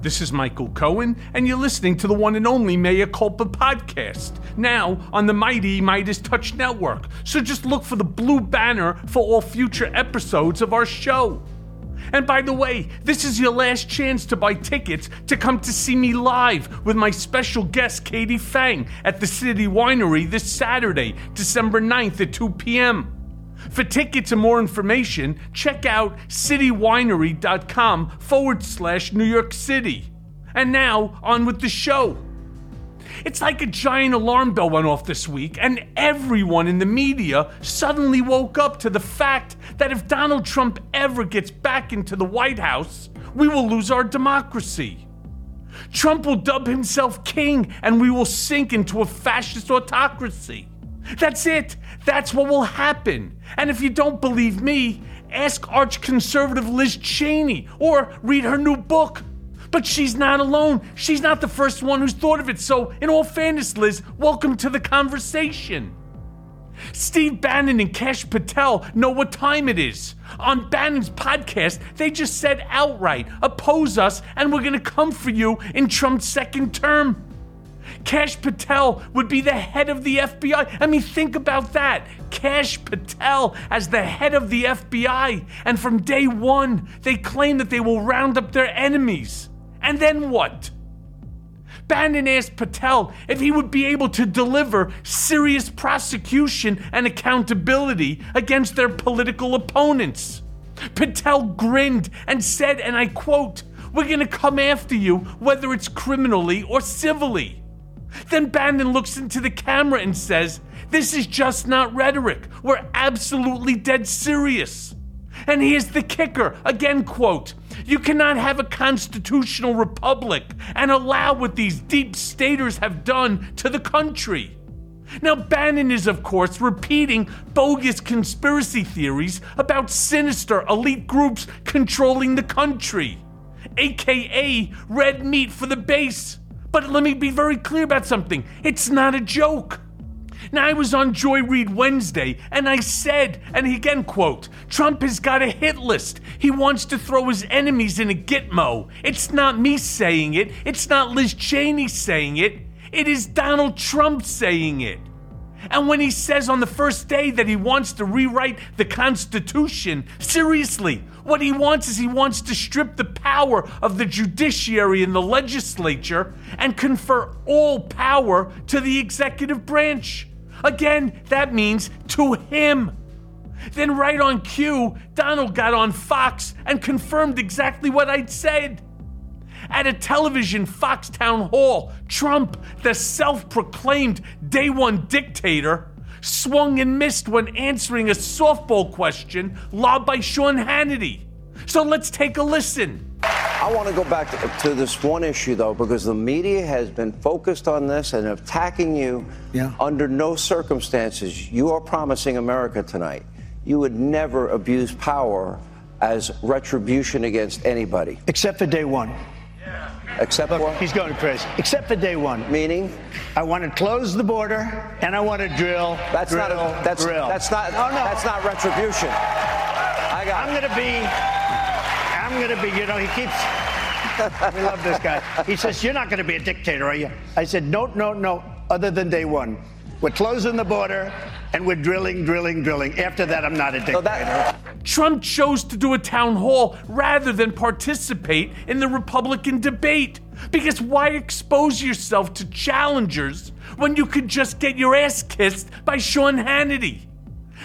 This is Michael Cohen, and you're listening to the one and only Mea Culpa podcast, now on the mighty Midas Touch Network. So just look for the blue banner for all future episodes of our show. And by the way, this is your last chance to buy tickets to come to see me live with my special guest, Katie Phang, at the City Winery this Saturday, December 9th at 2 p.m. For tickets and more information, check out citywinery.com forward slash New York City. And now, on with the show. It's like a giant alarm bell went off this week, and everyone in the media suddenly woke up to the fact that if Donald Trump ever gets back into the White House, we will lose our democracy. Trump will dub himself king, and we will sink into a fascist autocracy. That's it. That's what will happen. And if you don't believe me, ask arch conservative Liz Cheney or read her new book. But she's not alone. She's not the first one who's thought of it. So, in all fairness, Liz, welcome to the conversation. Steve Bannon and Kash Patel know what time it is. On Bannon's podcast, they just said outright, oppose us, and we're gonna come for you in Trump's second term. Kash Patel would be the head of the FBI. I mean, think about that. Kash Patel as the head of the FBI. And from day one, they claim that they will round up their enemies. And then what? Bannon asked Patel if he would be able to deliver serious prosecution and accountability against their political opponents. Patel grinned and said, and I quote, We're gonna come after you, whether it's criminally or civilly. Then Bannon looks into the camera and says, This is just not rhetoric. We're absolutely dead serious. And here's the kicker again, quote, You cannot have a constitutional republic and allow what these deep staters have done to the country. Now, Bannon is, of course, repeating bogus conspiracy theories about sinister elite groups controlling the country, aka red meat for the base. But let me be very clear about something it's not a joke. Now, I was on Joy Reid Wednesday and I said, and again, quote, Trump has got a hit list. He wants to throw his enemies in a gitmo. It's not me saying it, it's not Liz Cheney saying it, it is Donald Trump saying it. And when he says on the first day that he wants to rewrite the Constitution, seriously, what he wants is he wants to strip the power of the judiciary and the legislature and confer all power to the executive branch. Again, that means to him. Then, right on cue, Donald got on Fox and confirmed exactly what I'd said. At a television Fox town hall, Trump, the self proclaimed day one dictator, swung and missed when answering a softball question lobbed by Sean Hannity. So let's take a listen. I want to go back to, to this one issue, though, because the media has been focused on this and attacking you. Yeah. Under no circumstances, you are promising America tonight you would never abuse power as retribution against anybody. Except for day one. Yeah. Except Look, for? he's going crazy. Except for day one. Meaning? I want to close the border and I want to drill. That's drill, not a, that's drill. that's not Oh, no. that's not retribution. I got I'm gonna be. I'm gonna be. You know, he keeps. we love this guy. He says, "You're not gonna be a dictator, are you?" I said, "No, no, no. Other than day one, we're closing the border and we're drilling, drilling, drilling. After that, I'm not a dictator." So that, Trump chose to do a town hall rather than participate in the Republican debate. Because why expose yourself to challengers when you could just get your ass kissed by Sean Hannity?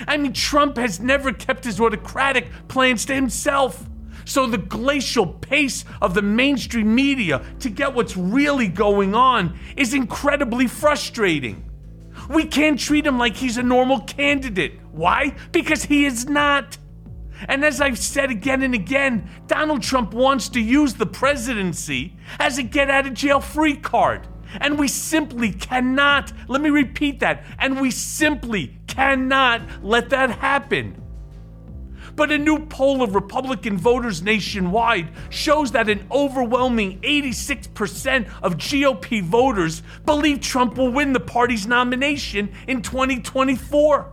I mean, Trump has never kept his autocratic plans to himself. So the glacial pace of the mainstream media to get what's really going on is incredibly frustrating. We can't treat him like he's a normal candidate. Why? Because he is not. And as I've said again and again, Donald Trump wants to use the presidency as a get out of jail free card. And we simply cannot, let me repeat that, and we simply cannot let that happen. But a new poll of Republican voters nationwide shows that an overwhelming 86% of GOP voters believe Trump will win the party's nomination in 2024.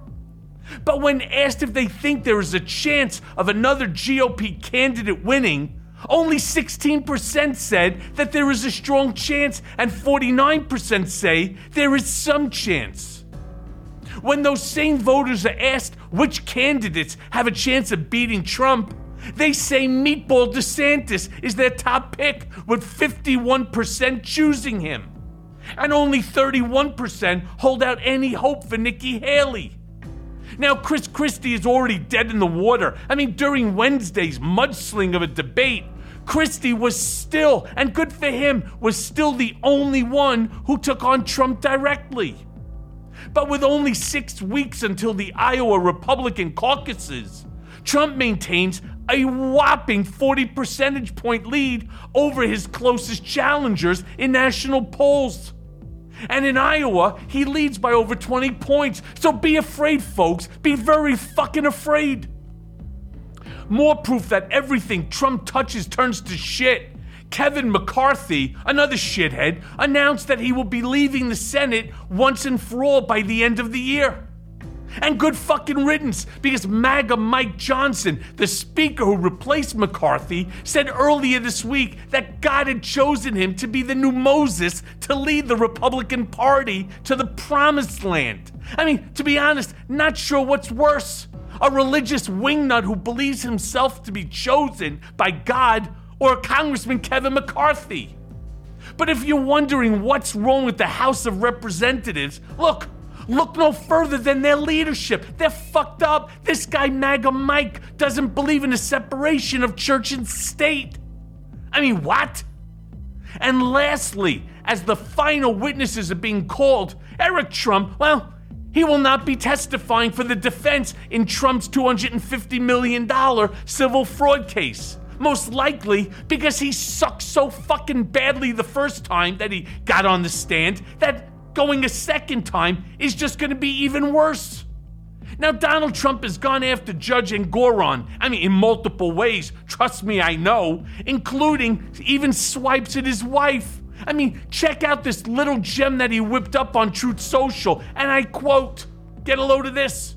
But when asked if they think there is a chance of another GOP candidate winning, only 16% said that there is a strong chance, and 49% say there is some chance. When those same voters are asked which candidates have a chance of beating Trump, they say Meatball DeSantis is their top pick, with 51% choosing him. And only 31% hold out any hope for Nikki Haley. Now, Chris Christie is already dead in the water. I mean, during Wednesday's mudsling of a debate, Christie was still, and good for him, was still the only one who took on Trump directly. But with only six weeks until the Iowa Republican caucuses, Trump maintains a whopping 40 percentage point lead over his closest challengers in national polls. And in Iowa, he leads by over 20 points. So be afraid, folks. Be very fucking afraid. More proof that everything Trump touches turns to shit. Kevin McCarthy, another shithead, announced that he will be leaving the Senate once and for all by the end of the year. And good fucking riddance, because MAGA Mike Johnson, the speaker who replaced McCarthy, said earlier this week that God had chosen him to be the new Moses to lead the Republican Party to the promised land. I mean, to be honest, not sure what's worse. A religious wingnut who believes himself to be chosen by God, or Congressman Kevin McCarthy. But if you're wondering what's wrong with the House of Representatives, look, Look no further than their leadership. They're fucked up. This guy, MAGA Mike, doesn't believe in a separation of church and state. I mean, what? And lastly, as the final witnesses are being called, Eric Trump, well, he will not be testifying for the defense in Trump's $250 million civil fraud case. Most likely because he sucked so fucking badly the first time that he got on the stand that going a second time is just going to be even worse. Now, Donald Trump has gone after Judge Engoron, I mean, in multiple ways, trust me, I know, including even swipes at his wife. I mean, check out this little gem that he whipped up on Truth Social, and I quote, get a load of this.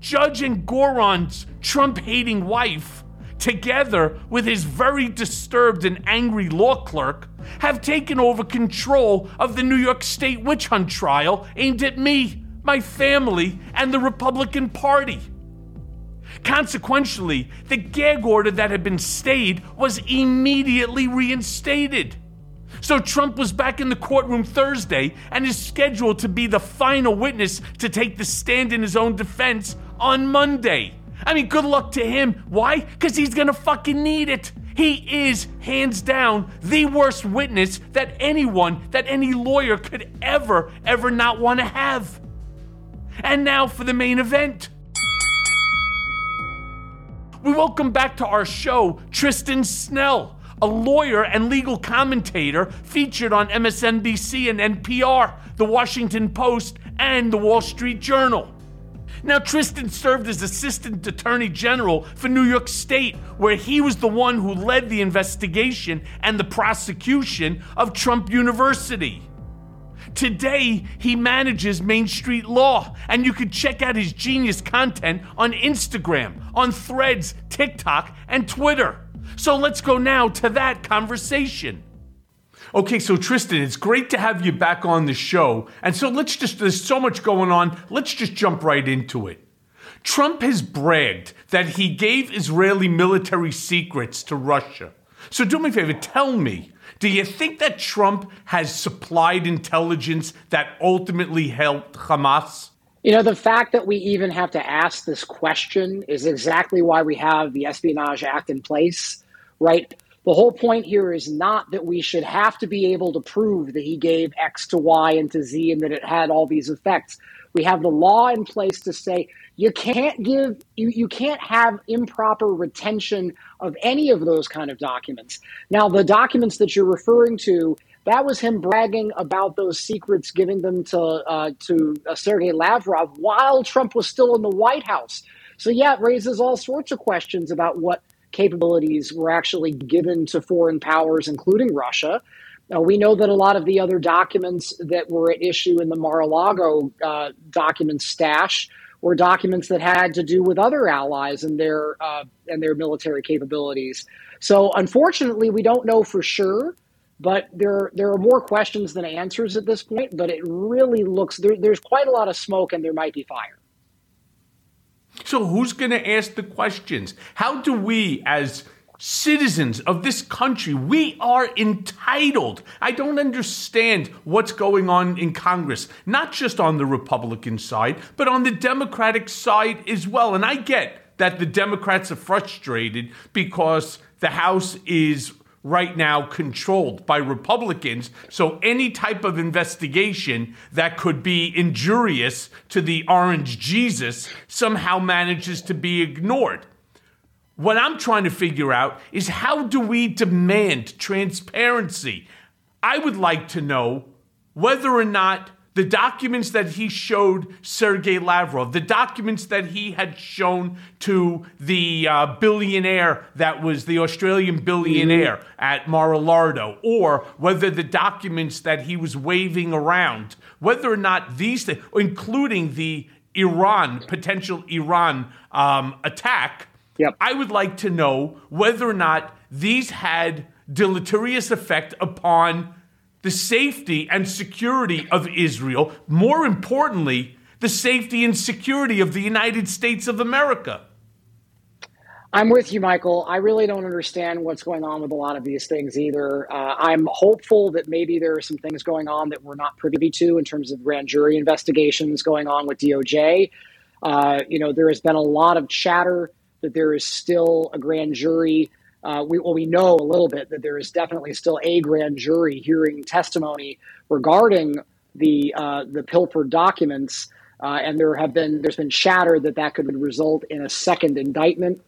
Judge Engoron's Trump hating wife together with his very disturbed and angry law clerk, have taken over control of the New York State witch hunt trial aimed at me, my family, and the Republican Party. Consequentially, the gag order that had been stayed was immediately reinstated. So Trump was back in the courtroom Thursday and is scheduled to be the final witness to take the stand in his own defense on Monday. I mean, good luck to him. Why? Because he's gonna fucking need it. He is, hands down, the worst witness that anyone, that any lawyer could ever, ever not want to have. And now for the main event. We welcome back to our show Tristan Snell, a lawyer and legal commentator featured on MSNBC and NPR, The Washington Post, and The Wall Street Journal. Now, Tristan served as Assistant Attorney General for New York State, where he was the one who led the investigation and the prosecution of Trump University. Today, he manages Main Street Law, and you can check out his genius content on Instagram, on Threads, TikTok, and Twitter. So let's go now to that conversation. Okay, so Tristan, it's great to have you back on the show. And so let's just, there's so much going on. Let's just jump right into it. Trump has bragged that he gave Israeli military secrets to Russia. So do me a favor, tell me, do you think that Trump has supplied intelligence that ultimately helped Hamas? You know, the fact that we even have to ask this question is exactly why we have the Espionage Act in place, right? The whole point here is not that we should have to be able to prove that he gave X to Y and to Z and that it had all these effects. We have the law in place to say you can't give you, you can't have improper retention of any of those kind of documents. Now, the documents that you're referring to, that was him bragging about those secrets, giving them to uh, to uh, Sergei Lavrov while Trump was still in the White House. So, yeah, it raises all sorts of questions about what capabilities were actually given to foreign powers, including Russia. Now, we know that a lot of the other documents that were at issue in the Mar a Lago uh, document stash were documents that had to do with other allies and their uh, and their military capabilities. So, unfortunately, we don't know for sure. But there, there are more questions than answers at this point. But it really looks there, there's quite a lot of smoke, and there might be fire. So, who's going to ask the questions? How do we, as citizens of this country, we are entitled. I don't understand what's going on in Congress, not just on the Republican side, but on the Democratic side as well. And I get that the Democrats are frustrated because the House is right now controlled by Republicans. So any type of investigation that could be injurious to the orange Jesus somehow manages to be ignored. What I'm trying to figure out is how do we demand transparency? I would like to know whether or not the documents that he showed Sergei Lavrov, the documents that he had shown to the uh, billionaire that was the Australian billionaire mm-hmm. at Mar-a-Lardo, or whether the documents that he was waving around, whether or not these things, including the Iran, potential Iran um, attack, yep. I would like to know whether or not these had deleterious effect upon the safety and security of Israel, more importantly, the safety and security of the United States of America. I'm with you, Michael. I really don't understand what's going on with a lot of these things either. Uh, I'm hopeful that maybe there are some things going on that we're not privy to in terms of grand jury investigations going on with DOJ. Uh, you know, there has been a lot of chatter that there is still a grand jury uh, we, well, we know a little bit that there is definitely still a grand jury hearing testimony regarding the uh, the pilfered documents, uh, and there have been there's been chatter that that could result in a second indictment,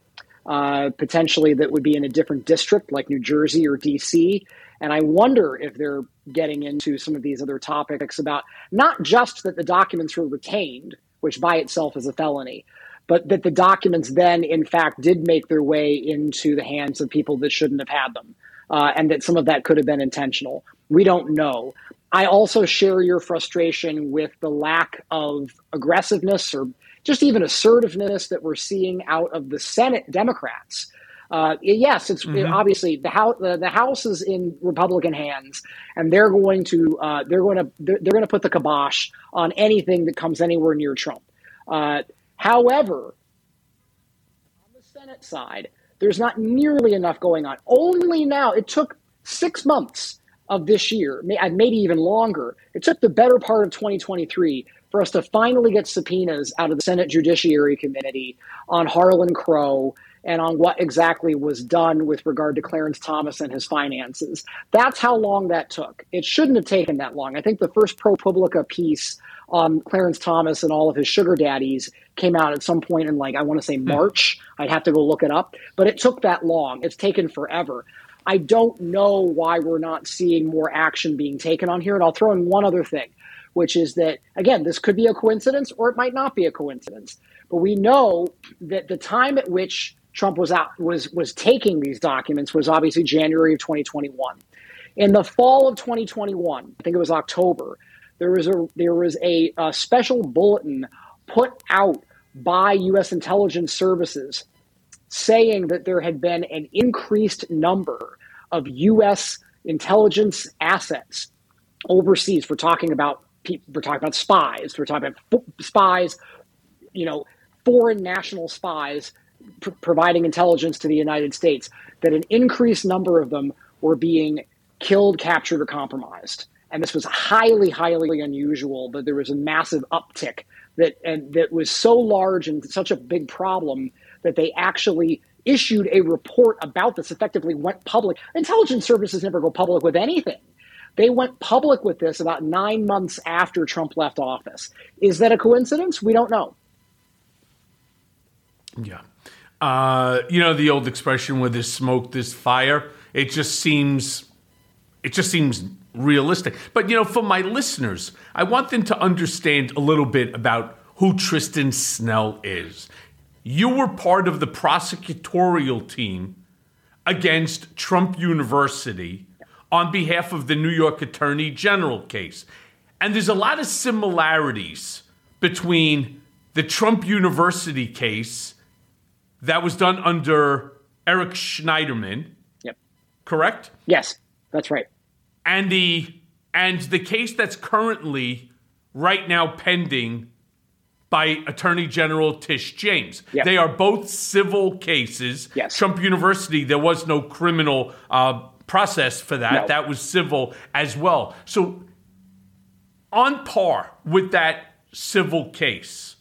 uh, potentially that would be in a different district like New Jersey or D.C. And I wonder if they're getting into some of these other topics about not just that the documents were retained, which by itself is a felony, but that the documents then, in fact, did make their way into the hands of people that shouldn't have had them, uh, and that some of that could have been intentional. We don't know. I also share your frustration with the lack of aggressiveness or just even assertiveness that we're seeing out of the Senate Democrats. Uh, yes, it's mm-hmm. obviously the house. The, the, house is in Republican hands, and they're going to uh, they're going to they're, they're, going to put the kibosh on anything that comes anywhere near Trump. Uh, However, on the Senate side, there's not nearly enough going on. Only now, it took six months of this year, uh, maybe even longer. It took the better part of 2023 for us to finally get subpoenas out of the Senate Judiciary Committee on Harlan Crow and on what exactly was done with regard to Clarence Thomas and his finances. That's how long that took. It shouldn't have taken that long. I think the first ProPublica piece on Clarence Thomas and all of his sugar daddies came out at some point in like I want to say hmm. March. I'd have to go look it up, but it took that long. It's taken forever. I don't know why we're not seeing more action being taken on here. And I'll throw in one other thing, which is that again, this could be a coincidence or it might not be a coincidence. But we know that the time at which Trump was out was was taking these documents was obviously January of 2021. In the fall of 2021, I think it was October, there was a there was a, a special bulletin put out by U.S. intelligence services saying that there had been an increased number of U.S. intelligence assets overseas. We're talking about we're talking about spies. We're talking about spies, you know, foreign national spies pr- providing intelligence to the United States. That an increased number of them were being killed, captured, or compromised and this was highly, highly unusual. But there was a massive uptick that and that was so large and such a big problem that they actually issued a report about this. Effectively, went public. Intelligence services never go public with anything. They went public with this about nine months after Trump left office. Is that a coincidence? We don't know. Yeah. Uh, you know the old expression "where there's smoke, there's fire." It just seems, it just seems realistic. But you know, for my listeners, I want them to understand a little bit about who Tristan Snell is. you were part of the prosecutorial team against Trump University on behalf of the New York Attorney General case. And there's a lot of similarities between the Trump University case that was done under Eric Schneiderman, Yep. correct? Yes, that's right. And the and the case that's currently right now pending by Attorney General Tish James. Yep. They are both civil cases. Yes. Trump University, there was no criminal uh, process for that. No. That was civil as well. So, on par with that civil case,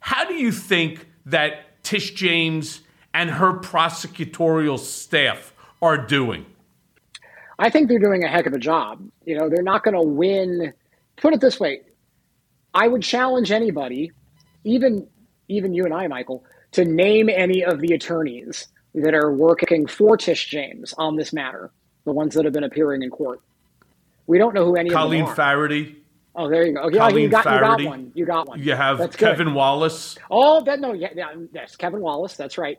how do you think that Tish James and her prosecutorial staff are doing? I think they're doing a heck of a job. You know, they're not going to win. Put it this way, I would challenge anybody, even even you and I, Michael, to name any of the attorneys that are working for Tish James on this matter, the ones that have been appearing in court. We don't know who any Colleen of them are. Faherty. Oh, there you go. Okay, oh, Colleen you got you got one. You got one. You have That's good. Kevin Wallace. Oh, that no, yeah, yeah, yes, Kevin Wallace. That's right.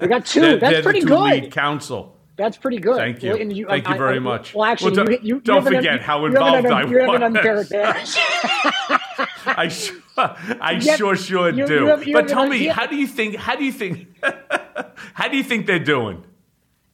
We got 2 They're- That's they're pretty two good. counsel. That's pretty good. Thank you. Well, and Thank you very I- much. Well, actually, Well, you, don't- you, you don't have an forget how you an involved un- I You have an was. unfair advantage. I sure, I You have- sure sure you- do. you have- you but tell an me, how do you think? How do you think? how do you think they're doing?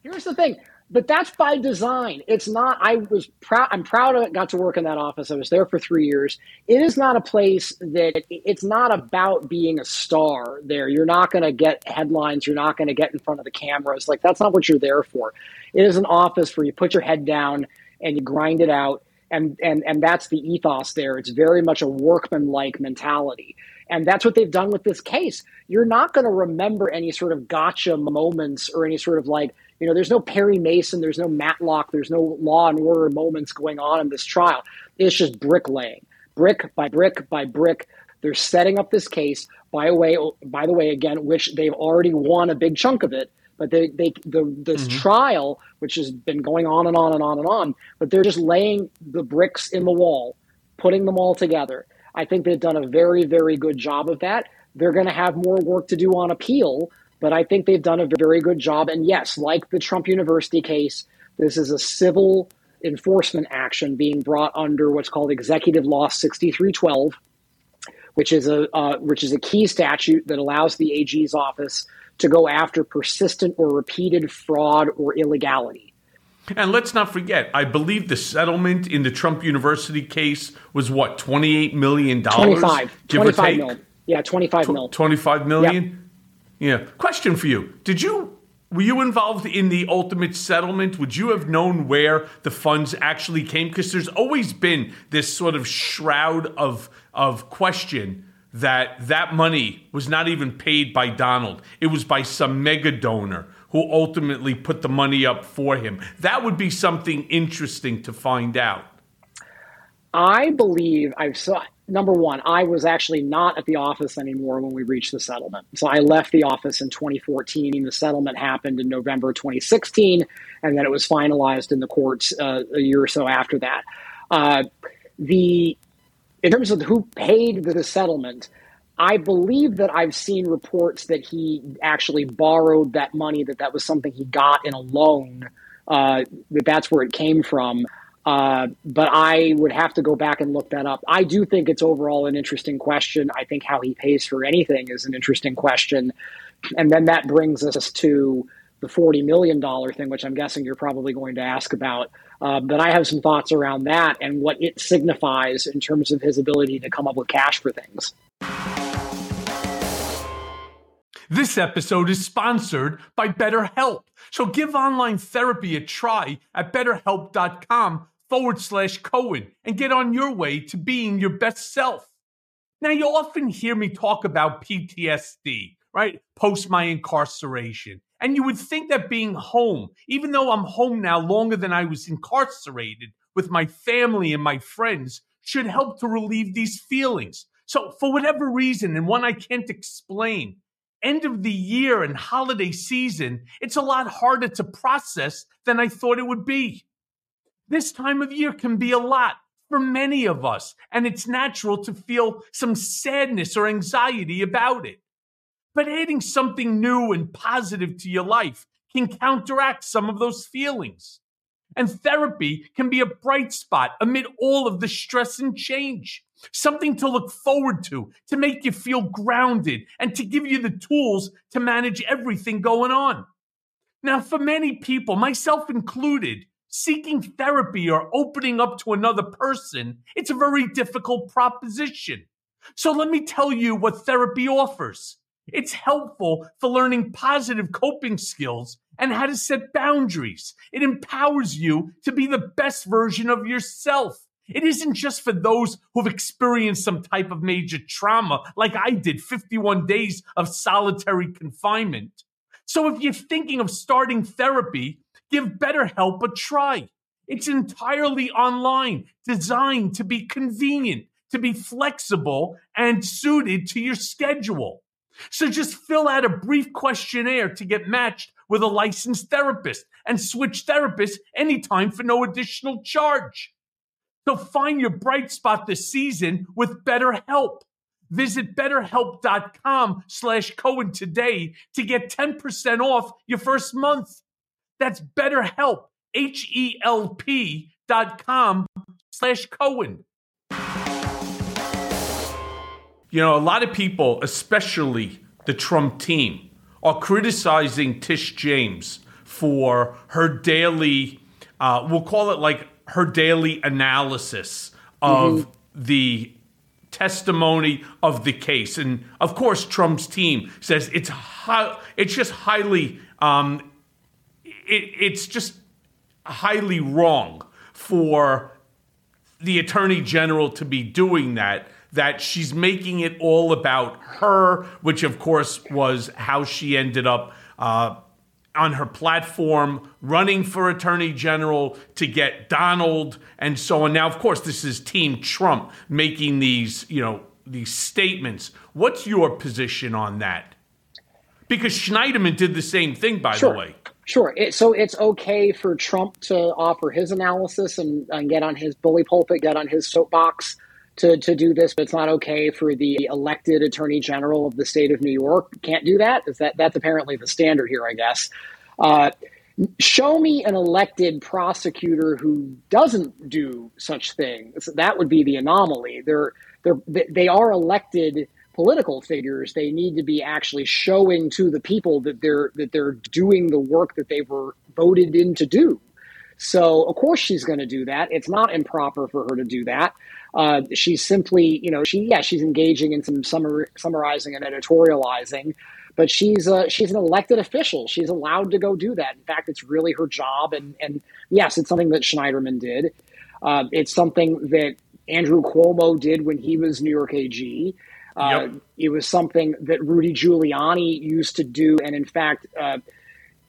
Here's the thing, but that's by design. It's not. I was proud. I'm proud of it. Got to work in that office. I was there for three years. It is not a place that. It's not about being a star. There, you're not going to get headlines. You're not going to get in front of the cameras. Like that's not what you're there for. It is an office where you put your head down and you grind it out. And, and and that's the ethos there. It's very much a workman-like mentality. And that's what they've done with this case. You're not going to remember any sort of gotcha moments or any sort of like, you know, there's no Perry Mason, there's no Matlock, there's no law and order moments going on in this trial. It's just bricklaying, brick by brick by brick. They're setting up this case. By the way, by the way, again, which they've already won a big chunk of it. But they, they the this mm-hmm. trial, which has been going on and on and on and on, but they're just laying the bricks in the wall, putting them all together. I think they've done a very, very good job of that. They're going to have more work to do on appeal, but I think they've done a very good job. And yes, like the Trump University case, this is a civil enforcement action being brought under what's called Executive Law 6312, which is a uh, which is a key statute that allows the AG's office to go after persistent or repeated fraud or illegality. And let's not forget, I believe the settlement in the Trump University case was what, $28 million? 25, give or 25 take? mil. Yeah, 25 mil. 25 million? Yeah. Question for you. Did you were you involved in the ultimate settlement? Would you have known where the funds actually came? Because there's always been this sort of shroud of of question that that money was not even paid by Donald. It was by some mega donor who ultimately put the money up for him. That would be something interesting to find out. I believe I've saw number one, I was actually not at the office anymore when we reached the settlement. So I left the office in 2014. The settlement happened in November 2016, and then it was finalized in the courts uh, a year or so after that. Uh, the in terms of who paid the settlement, I believe that I've seen reports that he actually borrowed that money, that that was something he got in a loan, uh, that that's where it came from. Uh, but I would have to go back and look that up. I do think it's overall an interesting question. I think how he pays for anything is an interesting question. And then that brings us to the $40 million thing, which I'm guessing you're probably going to ask about. Uh, but I have some thoughts around that and what it signifies in terms of his ability to come up with cash for things. This episode is sponsored by BetterHelp. So give online therapy a try at betterhelp.com forward slash Cohen and get on your way to being your best self. Now, you often hear me talk about PTSD, right? Post my incarceration. And you would think that being home, even though I'm home now longer than I was incarcerated with my family and my friends, should help to relieve these feelings. So, for whatever reason, and one I can't explain, end of the year and holiday season, it's a lot harder to process than I thought it would be. This time of year can be a lot for many of us, and it's natural to feel some sadness or anxiety about it. But adding something new and positive to your life can counteract some of those feelings. And therapy can be a bright spot amid all of the stress and change. Something to look forward to, to make you feel grounded, and to give you the tools to manage everything going on. Now, for many people, myself included, seeking therapy or opening up to another person, it's a very difficult proposition. So let me tell you what therapy offers. It's helpful for learning positive coping skills and how to set boundaries. It empowers you to be the best version of yourself. It isn't just for those who've experienced some type of major trauma, like I did 51 days of solitary confinement. So if you're thinking of starting therapy, Give BetterHelp a try. It's entirely online, designed to be convenient, to be flexible, and suited to your schedule. So just fill out a brief questionnaire to get matched with a licensed therapist and switch therapists anytime for no additional charge. So find your bright spot this season with BetterHelp. Visit betterhelp.com slash Cohen today to get 10% off your first month. That's BetterHelp, H-E-L-P dot com slash Cohen. You know, a lot of people, especially the Trump team, are criticizing Tish James for her daily, uh, we'll call it like her daily analysis of mm-hmm. the testimony of the case. And of course, Trump's team says it's high, it's just highly um, it, it's just highly wrong for the attorney general to be doing that that she's making it all about her which of course was how she ended up uh, on her platform running for attorney general to get donald and so on. Now of course this is team trump making these you know these statements. What's your position on that? Because schneiderman did the same thing by sure. the way Sure. It, so it's okay for Trump to offer his analysis and, and get on his bully pulpit, get on his soapbox to, to do this, but it's not okay for the elected attorney general of the state of New York. Can't do that. Is that that's apparently the standard here, I guess. Uh, show me an elected prosecutor who doesn't do such things. That would be the anomaly. They're they're they are elected political figures, they need to be actually showing to the people that they're that they're doing the work that they were voted in to do. So of course she's going to do that. It's not improper for her to do that. Uh, she's simply, you know, she yeah, she's engaging in some summar, summarizing and editorializing, but she's uh, she's an elected official. She's allowed to go do that. In fact, it's really her job. And and yes, it's something that Schneiderman did. Uh, it's something that Andrew Cuomo did when he was New York AG. Uh, yep. It was something that Rudy Giuliani used to do, and in fact, uh,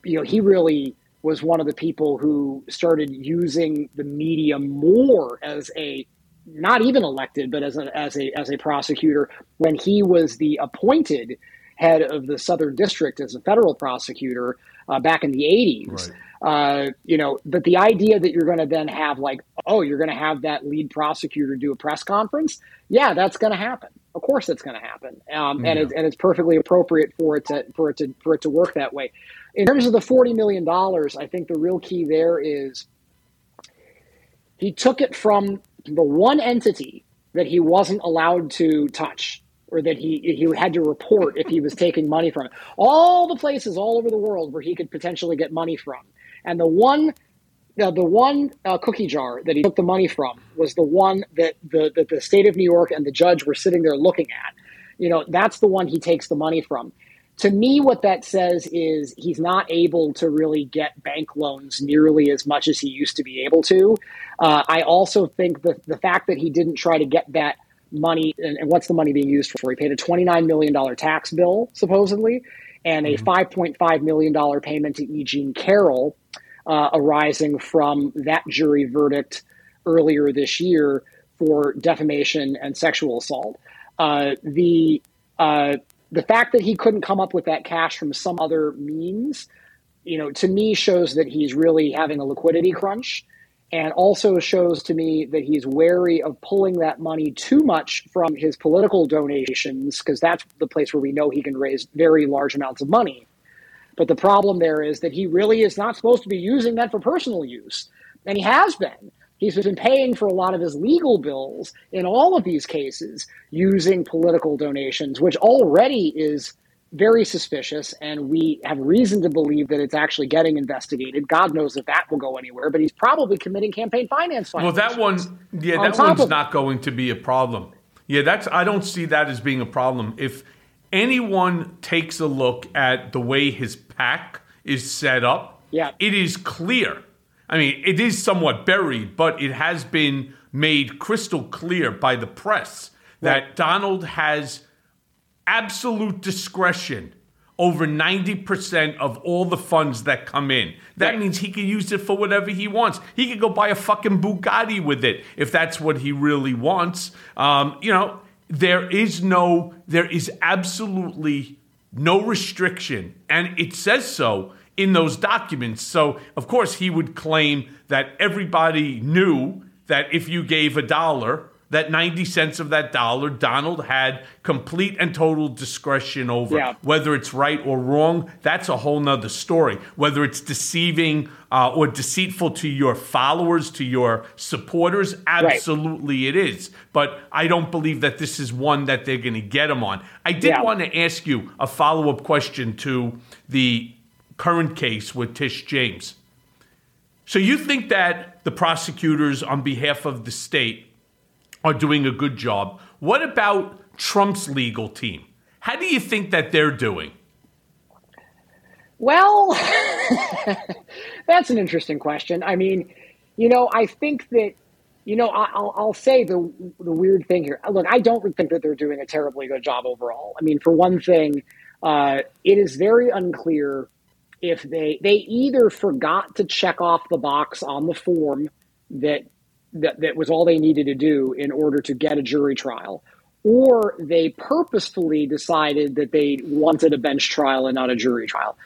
you know, he really was one of the people who started using the media more as a not even elected, but as a as a as a prosecutor when he was the appointed head of the Southern District as a federal prosecutor uh, back in the 80s. Right. Uh, you know, but the idea that you're going to then have like, oh, you're going to have that lead prosecutor do a press conference, yeah, that's going to happen. Of course, that's going to happen, um, yeah. and it's and it's perfectly appropriate for it to for it to for it to work that way. In terms of the forty million dollars, I think the real key there is he took it from the one entity that he wasn't allowed to touch or that he he had to report if he was taking money from it. All the places all over the world where he could potentially get money from. And the one the one uh, cookie jar that he took the money from was the one that the that the state of New York and the judge were sitting there looking at. You know, that's the one he takes the money from. To me, what that says is he's not able to really get bank loans nearly as much as he used to be able to. Uh, I also think that the fact that he didn't try to get that money and, and, what's the money being used for? He paid a $29 million tax bill, supposedly, and a mm-hmm. $5.5 million payment to E. Jean Carroll uh, arising from that jury verdict earlier this year for defamation and sexual assault. Uh, the uh, the fact that he couldn't come up with that cash from some other means, you know, to me shows that he's really having a liquidity crunch and also shows to me that he's wary of pulling that money too much from his political donations because that's the place where we know he can raise very large amounts of money. But the problem there is that he really is not supposed to be using that for personal use, and he has been. He's been paying for a lot of his legal bills in all of these cases using political donations, which already is very suspicious, and we have reason to believe that it's actually getting investigated. God knows if that will go anywhere, but he's probably committing campaign finance. Well, that one, yeah, that on one's not going to be a problem. Yeah, that's I don't see that as being a problem. If anyone takes a look at the way his PAC is set up, yeah. it is clear. I mean, it is somewhat buried, but it has been made crystal clear by the press that Right. Donald has absolute discretion over 90% of all the funds that come in. That Right. means he can use it for whatever he wants. He could go buy a fucking Bugatti with it if that's what he really wants. Um, you know, there is no, there is absolutely no restriction, and it says so in those documents. So, of course, he would claim that everybody knew that if you gave a dollar, that 90 cents of that dollar, Donald had complete and total discretion over. Yeah. Whether it's right or wrong, that's a whole nother story. Whether it's deceiving uh, or deceitful to your followers, to your supporters, absolutely it is. But I don't believe that this is one that they're going to get him on. I did Yeah. want to ask you a follow up question to the current case with Tish James. So you think that the prosecutors, on behalf of the state, are doing a good job? What about Trump's legal team? How do you think that they're doing? Well, that's an interesting question. I mean, you know, I think that, you know, I'll, I'll say the the weird thing here. Look, I don't think that they're doing a terribly good job overall. I mean, for one thing, uh, it is very unclear if they they either forgot to check off the box on the form that that, that was all they needed to do in order to get a jury trial, or they purposefully decided that they wanted a bench trial and not a jury trial.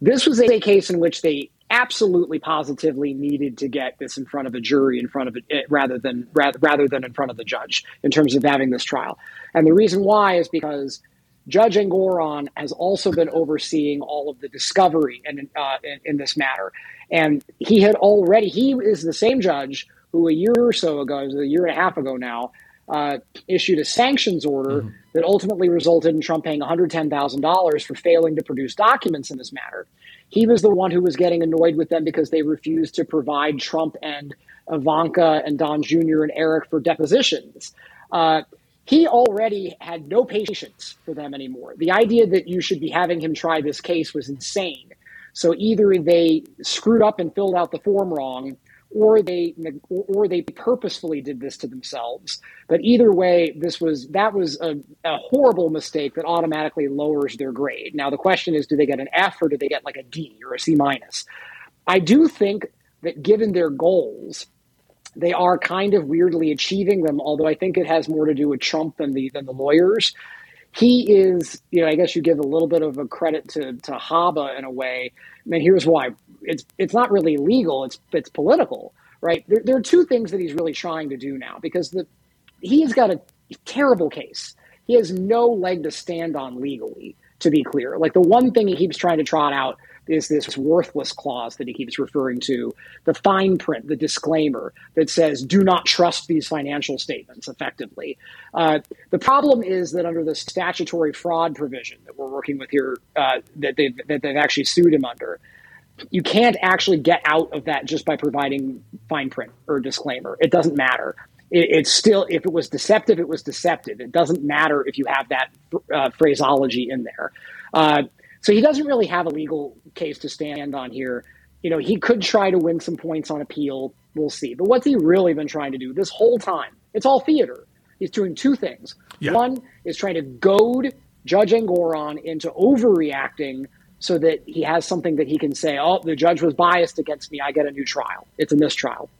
This was a case in which they absolutely positively needed to get this in front of a jury in front of it rather than rather, rather than in front of the judge in terms of having this trial. And the reason why is because Judge Engoron has also been overseeing all of the discovery in, uh, in, in this matter. And he had already, he is the same judge who a year or so ago, it was a year and a half ago now, uh, issued a sanctions order that ultimately resulted in Trump paying $110,000 for failing to produce documents in this matter. He was the one who was getting annoyed with them because they refused to provide Trump and Ivanka and Don Jr. and Eric for depositions. Uh, he already had no patience for them anymore. The idea that you should be having him try this case was insane. So either they screwed up and filled out the form wrong, or they or they purposefully did this to themselves. But either way, this was that was a, a horrible mistake that automatically lowers their grade. Now the question is, do they get an F or do they get like a D or a C minus? I do think that given their goals, they are kind of weirdly achieving them. Although I think it has more to do with Trump than the than the lawyers. He is, you know, I guess you give a little bit of a credit to to Habba in a way. I mean, here's why: it's it's not really legal; it's it's political, right? There, there are two things that he's really trying to do now because the he's got a terrible case. He has no leg to stand on legally. To be clear, like the one thing he keeps trying to trot out is this worthless clause that he keeps referring to, the fine print, the disclaimer that says, do not trust these financial statements effectively. Uh, the problem is that under the statutory fraud provision that we're working with here, uh, that, they've, that they've actually sued him under, you can't actually get out of that just by providing fine print or disclaimer. It doesn't matter. It, it's still, if it was deceptive, it was deceptive. It doesn't matter if you have that uh, phraseology in there. So he doesn't really have a legal case to stand on here. You know, he could try to win some points on appeal. We'll see. But what's he really been trying to do this whole time? It's all theater. He's doing two things. Yeah. One is trying to goad Judge Engoron into overreacting so that he has something that he can say, oh, the judge was biased against me. I get a new trial. It's a mistrial.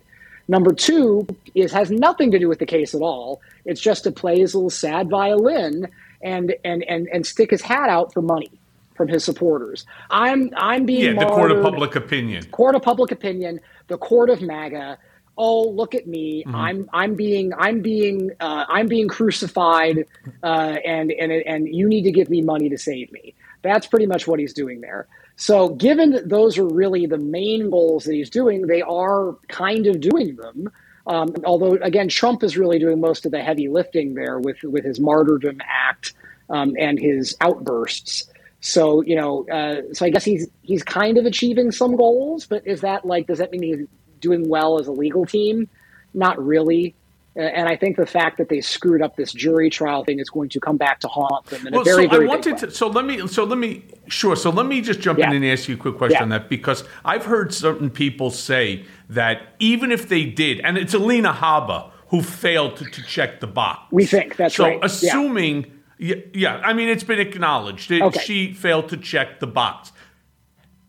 Number two is has nothing to do with the case at all. It's just to play his little sad violin and and and and stick his hat out for money from his supporters. I'm I'm being Yeah, the court of public opinion. court of public opinion, the court of MAGA. oh look at me. I'm i'm being i'm being uh, i'm being crucified uh, and and and you need to give me money to save me. That's pretty much what he's doing there. So given that those are really the main goals that he's doing they are kind of doing them. Um, although again trump is really doing most of the heavy lifting there with with his martyrdom act um, and his outbursts so you know uh, so i guess he's he's kind of achieving some goals but is that like does that mean he's doing well as a legal team? Not really. Uh, And I think the fact that they screwed up this jury trial thing is going to come back to haunt them in Well, a very, so very I wanted to. So let me. So let me. Sure. So let me just jump in and ask you a quick question Yeah. on that because I've heard certain people say that even if they did, and it's Alina Habba who failed to, to check the box. We think, that's so right. Yeah. assuming. Yeah. Yeah. I mean, it's been acknowledged that Okay. she failed to check the box.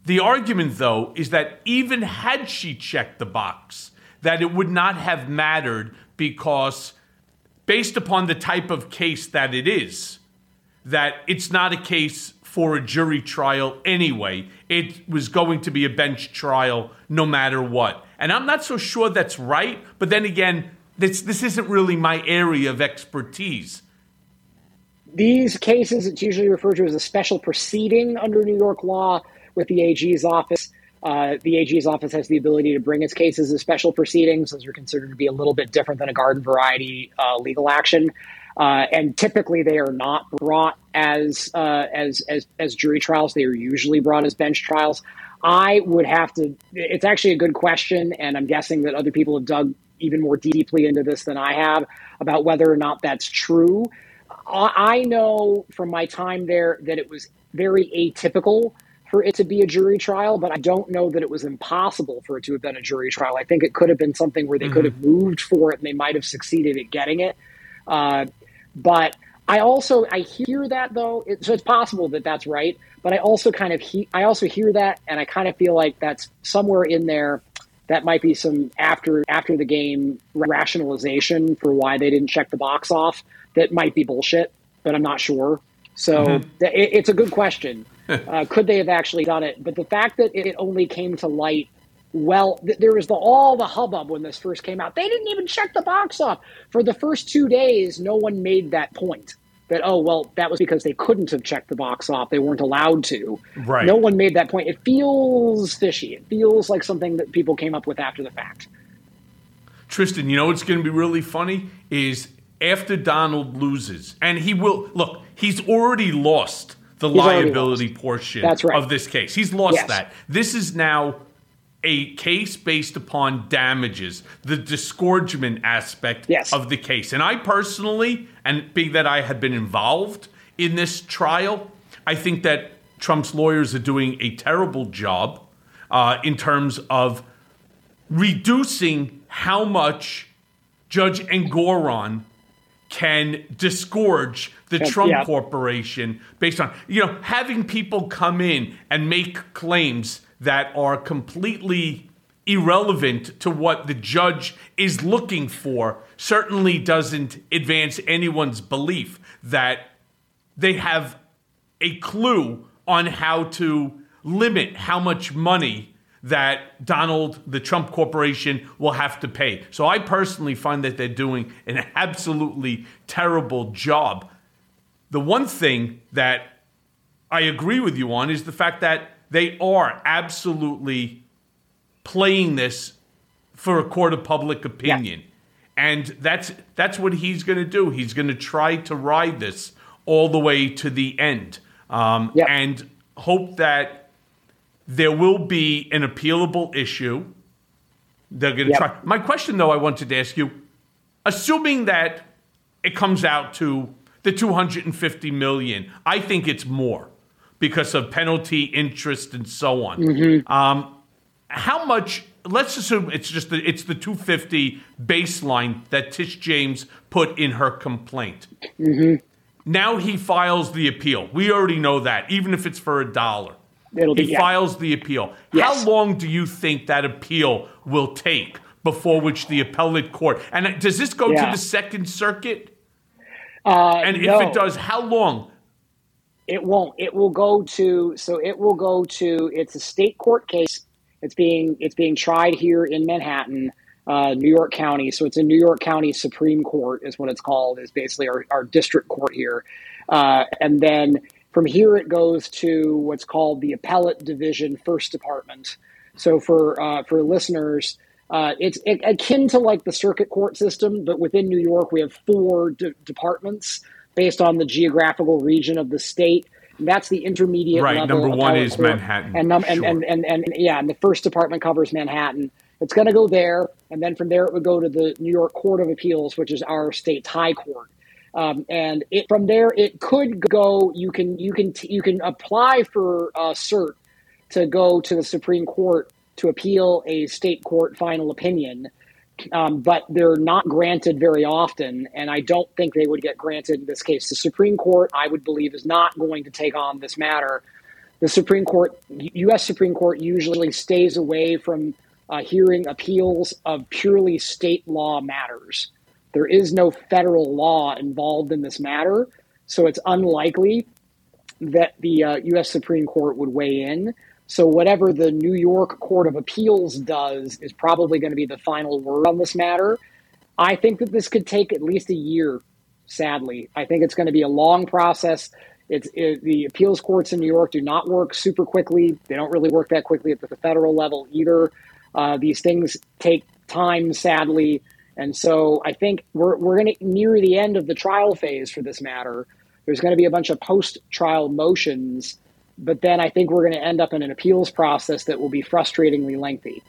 The argument, though, is that even had she checked the box, that it would not have mattered because, based upon the type of case that it is, that it's not a case for a jury trial anyway. It was going to be a bench trial no matter what. And I'm not so sure that's right, but then again, this, this isn't really my area of expertise. These cases, it's usually referred to as a special proceeding under New York law with the AG's office. Uh, the AG's office has the ability to bring its cases as special proceedings. Those are considered to be a little bit different than a garden variety uh, legal action. Uh, and typically, they are not brought as, uh, as as as jury trials. They are usually brought as bench trials. I would have to. It's actually a good question, and I'm guessing that other people have dug even more deeply into this than I have about whether or not that's true. I I know from my time there that it was very atypical for it to be a jury trial, but I don't know that it was impossible for it to have been a jury trial. I think it could have been something where they could have moved for it and they might have succeeded at getting it. Uh, but I also I hear that though, it, so it's possible that that's right. But I also kind of he, I also hear that, and I kind of feel like that's somewhere in there. That might be some after after the game rationalization for why they didn't check the box off. That might be bullshit, but I'm not sure. So th- it, it's a good question. uh, could they have actually done it? But the fact that it only came to light well, th- there was the all the hubbub when this first came out. They didn't even check the box off for the first two days. No one made that point that oh well that was because they couldn't have checked the box off. They weren't allowed to. Right. No one made that point. It feels fishy. It feels like something that people came up with after the fact. Tristan, you know what's going to be really funny is after Donald loses, and he will look, he's already lost the He's liability lost. portion right. of this case. He's lost Yes. that. This is now a case based upon damages, the disgorgement aspect Yes. of the case. And I personally, and being that I had been involved in this trial, I think that Trump's lawyers are doing a terrible job uh, in terms of reducing how much Judge Engoron can disgorge the Trump yeah. Corporation based on, you know, having people come in and make claims that are completely irrelevant to what the judge is looking for certainly doesn't advance anyone's belief that they have a clue on how to limit how much money that Donald, the Trump Corporation, will have to pay. So I personally find that they're doing an absolutely terrible job. The one thing that I agree with you on is the fact that they are absolutely playing this for a court of public opinion. And that's that's what he's going to do. He's going to try to ride this all the way to the end, um, Yep. and hope that there will be an appealable issue. They're going to Yep. try. My question, though, I wanted to ask you: assuming that it comes out to the 250 million, I think it's more because of penalty, interest, and so on. Mm-hmm. Um, how much? Let's assume it's just the, it's the 250 baseline that Tish James put in her complaint. Mm-hmm. Now he files the appeal. We already know that, even if it's for a dollar. It'll he be- yeah. files the appeal. Yes. How long do you think that appeal will take before which the appellate court? And does this go Yeah. to the Second Circuit? Uh, And if it does, how long? It won't. It will go to so it will go to it's a state court case. It's being it's being tried here in Manhattan. uh, New York County. So it's a New York County Supreme Court, is what it's called, is basically our, our district court here. Uh, and then from here, it goes to what's called the Appellate Division First Department. So for uh, for listeners, uh, it's akin to like the circuit court system, but within New York, we have four de- departments based on the geographical region of the state. And that's the intermediate right. level. Number one is court. Manhattan, and, num- and, sure. and, and, and, and yeah, and the first department covers Manhattan. It's going to go there, and then from there it would go to the New York Court of Appeals, which is our state's high court. Um, and it, from there, it could go. You can you can you can apply for uh, cert to go to the Supreme Court to appeal a state court final opinion, um, but they're not granted very often. And I don't think they would get granted in this case. The Supreme Court, I would believe, is not going to take on this matter. The Supreme Court, U.S. Supreme Court, usually stays away from uh, hearing appeals of purely state law matters. There is no federal law involved in this matter, so it's unlikely that the uh, U.S. Supreme Court would weigh in. So, whatever the New York Court of Appeals does is probably going to be the final word on this matter. I think that this could take at least a year, sadly. I think it's going to be a long process. It's it, the appeals courts in New York do not work super quickly. They don't really work that quickly at the federal level either. Uh, these things take time, sadly. And so I think we're, we're going to near the end of the trial phase for this matter. There's going to be a bunch of post trial motions, but then I think we're going to end up in an appeals process that will be frustratingly lengthy.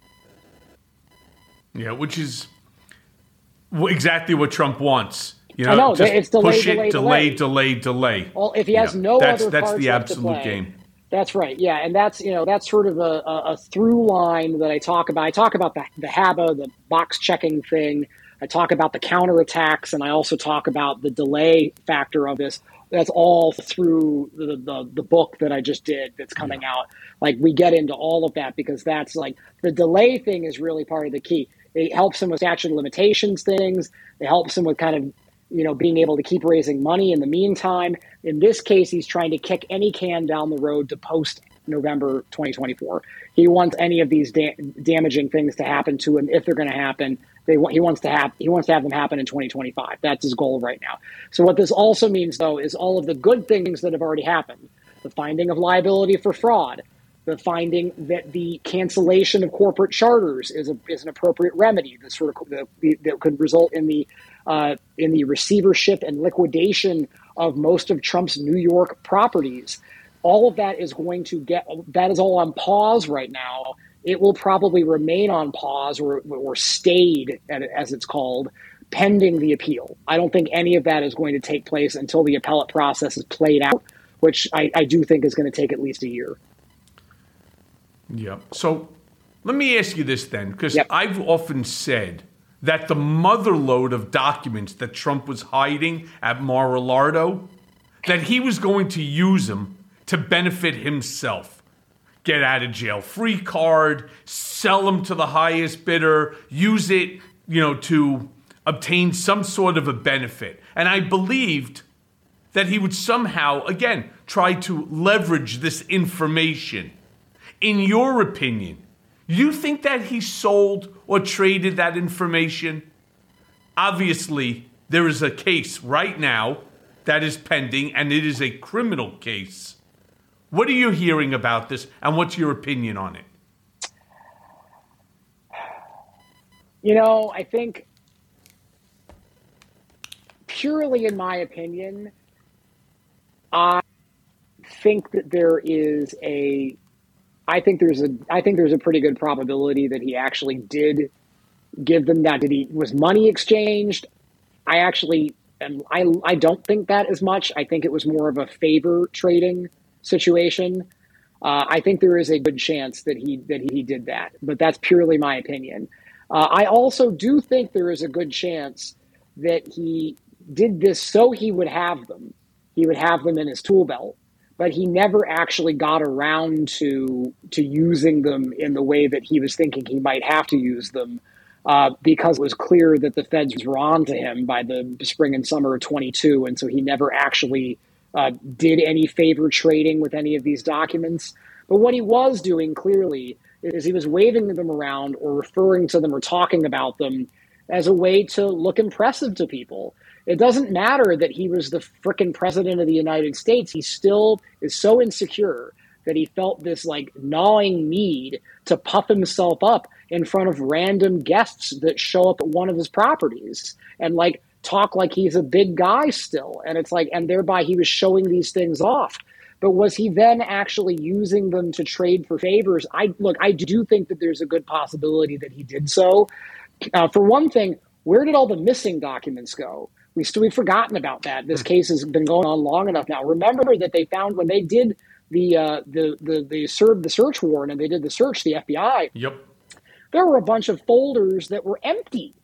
Yeah, which is exactly what Trump wants. You know, know, just it's delay, push delay, it, delay, delay. delay, delay. Well, if he has Yeah, no that's, other that's cards the absolute play, game. That's right. Yeah, and that's you know that's sort of a, a, a through line that I talk about. I talk about the the Habba, the box checking thing. I talk about the counterattacks, and I also talk about the delay factor of this. That's all through the, the, the book that I just did that's coming out. Like we get into all of that because that's like the delay thing is really part of the key. It helps him with statute of limitations things. It helps him with kind of you know being able to keep raising money in the meantime. In this case, he's trying to kick any can down the road to post November 2024. He wants any of these da- damaging things to happen to him if they're going to happen. They want he wants to have he wants to have them happen in 2025. That's his goal right now. So what this also means though is all of the good things that have already happened. The finding of liability for fraud, the finding that the cancellation of corporate charters is a, is an appropriate remedy that sort of the, that could result in the uh, in the receivership and liquidation of most of Trump's New York properties. All of that is going to get that is all on pause right now. It will probably remain on pause or, or stayed, as it's called, pending the appeal. I don't think any of that is going to take place until the appellate process is played out, which I, I do think is going to take at least a year. Yeah. So let me ask you this then, because Yep. I've often said that the motherload of documents that Trump was hiding at Mar-a-Lardo, that he was going to use them to benefit himself. Get out of jail free card, sell them to the highest bidder, use it, you know, to obtain some sort of a benefit. And I believed that he would somehow, again, try to leverage this information. In your opinion, you think that he sold or traded that information? Obviously, there is a case right now that is pending, and it is a criminal case. What are you hearing about this, and what's your opinion on it? You know, I think purely in my opinion, I think that there is a I think there's a I think there's a pretty good probability that he actually did give them that. Did he was money exchanged? I actually am I I don't think that as much. I think it was more of a favor trading situation. Uh, I think there is a good chance that he that he did that, but that's purely my opinion. Uh, I also do think there is a good chance that he did this so he would have them. He would have them in his tool belt, but he never actually got around to to using them in the way that he was thinking he might have to use them. Uh, because it was clear that the feds were on to him by the spring and summer of 22, and so he never actually uh, did any favor trading with any of these documents. But what he was doing clearly is he was waving them around or referring to them or talking about them as a way to look impressive to people. It doesn't matter that he was the frickin' president of the United States. He still is so insecure that he felt this like gnawing need to puff himself up in front of random guests that show up at one of his properties and like talk like he's a big guy still. And it's like, and thereby he was showing these things off. But was he then actually using them to trade for favors? I look, I do think that there's a good possibility that he did so. Uh, for one thing, where did all the missing documents go? We still we've forgotten about that. This case has been going on long enough now. Remember that they found when they did the uh, the the they served the search warrant and they did the search, the FBI. Yep. There were a bunch of folders that were empty,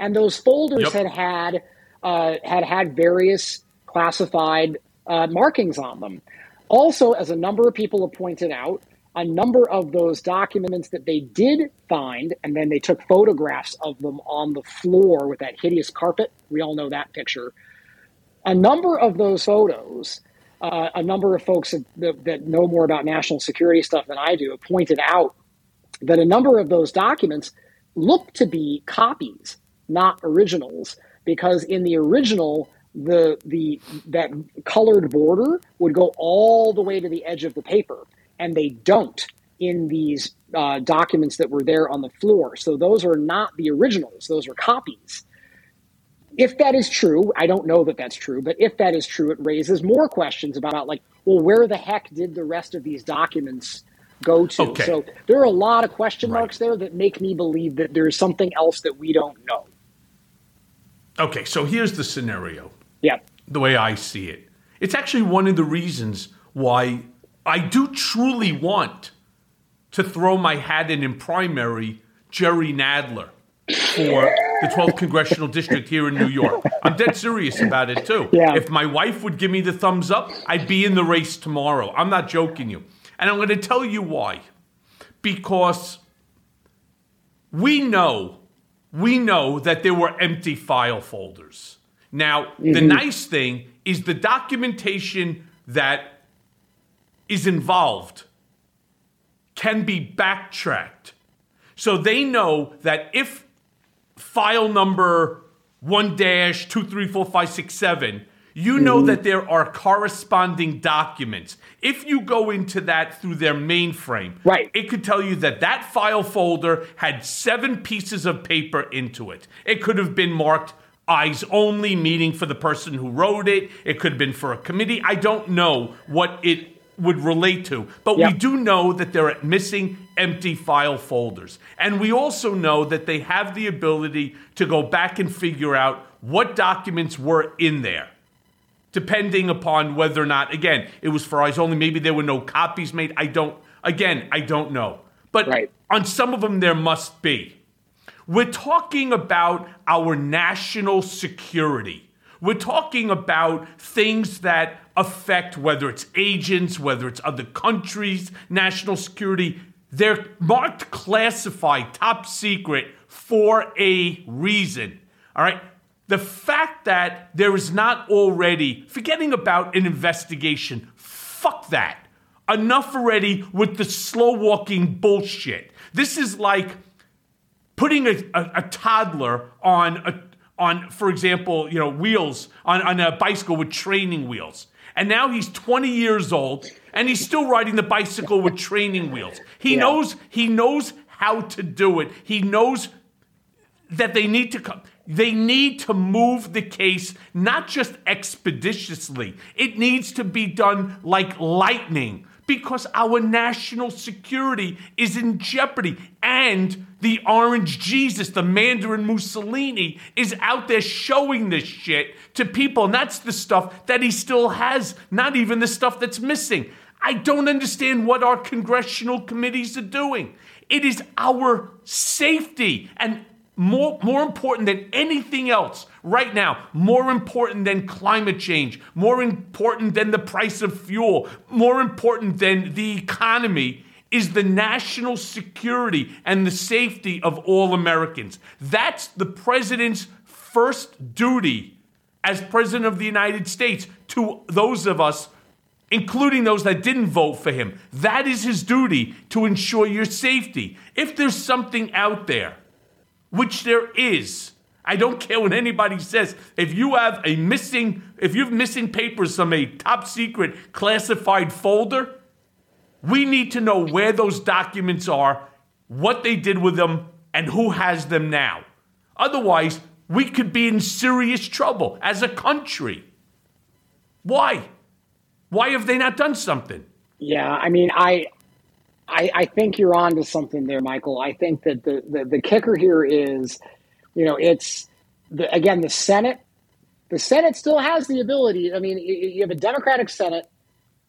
and those folders Yep. had had uh, had had various classified uh, markings on them. Also, as a number of people have pointed out, a number of those documents that they did find, and then they took photographs of them on the floor with that hideous carpet. We all know that picture. A number of those photos, uh, a number of folks have, that, that know more about national security stuff than I do have pointed out that a number of those documents look to be copies, not originals, because in the original, the the that colored border would go all the way to the edge of the paper, and they don't in these uh, documents that were there on the floor. So those are not the originals; those are copies. If that is true, I don't know that that's true, but if that is true, it raises more questions about like, well, where the heck did the rest of these documents go to? Okay. So there are a lot of question Right. marks there that make me believe that there's something else that we don't know. Okay, so here's the scenario. Yeah. the way I see it. It's actually one of the reasons why I do truly want to throw my hat in in primary Jerry Nadler for the 12th congressional district here in New York. I'm dead serious about it too. Yeah. If my wife would give me the thumbs up, I'd be in the race tomorrow. I'm not joking you. And I'm going to tell you why. Because we know we know that there were empty file folders. Now, the mm-hmm. nice thing is the documentation that is involved can be backtracked. So they know that if file number 1 dash 2345667, you know mm-hmm. that there are corresponding documents. If you go into that through their mainframe, Right. it could tell you that that file folder had seven pieces of paper into it. It could have been marked eyes only, meaning for the person who wrote it. It could have been for a committee. I don't know what it would relate to, but we do know that there are missing empty file folders. And we also know that they have the ability to go back and figure out what documents were in there depending upon whether or not again it was for eyes only. Maybe there were no copies made. I don't again i don't know. But Right. on some of them there must be. We're talking about our national security. We're talking about things that affect whether it's agents whether it's other countries national security. They're marked classified top secret for a reason. All right the fact that there is not already, forgetting about an investigation, fuck that. Enough already with the slow walking bullshit. This is like putting a, a, a toddler on a on, for example, you know, wheels on, on a bicycle with training wheels. And now he's 20 years old and he's still riding the bicycle with training wheels. He Yeah. knows he knows how to do it. He knows that they need to come they need to move the case not just expeditiously. It needs to be done like lightning because our national security is in jeopardy. And the orange jesus the mandarin mussolini is out there showing this shit to people. And that's the stuff that he still has not even the stuff that's missing. I don't understand what our congressional committees are doing. It is our safety and more, more important than anything else right now, more important than climate change, more important than the price of fuel, more important than the economy is the national security and the safety of all Americans. That's the president's first duty as president of the United States to those of us including those that didn't vote for him. That is his duty to ensure your safety. If there's something out there, which there is, I don't care what anybody says. If you have a missing, if you have missing papers from a top secret classified folder, we need to know where those documents are, what they did with them, and who has them now. Otherwise, we could be in serious trouble as a country. Why? Why have they not done something? Yeah, I mean, I, I, I think you're on to something there, Michael. I think that the, the, the kicker here is, you know, it's the, again the Senate. The Senate still has the ability. I mean, you, have a Democratic Senate,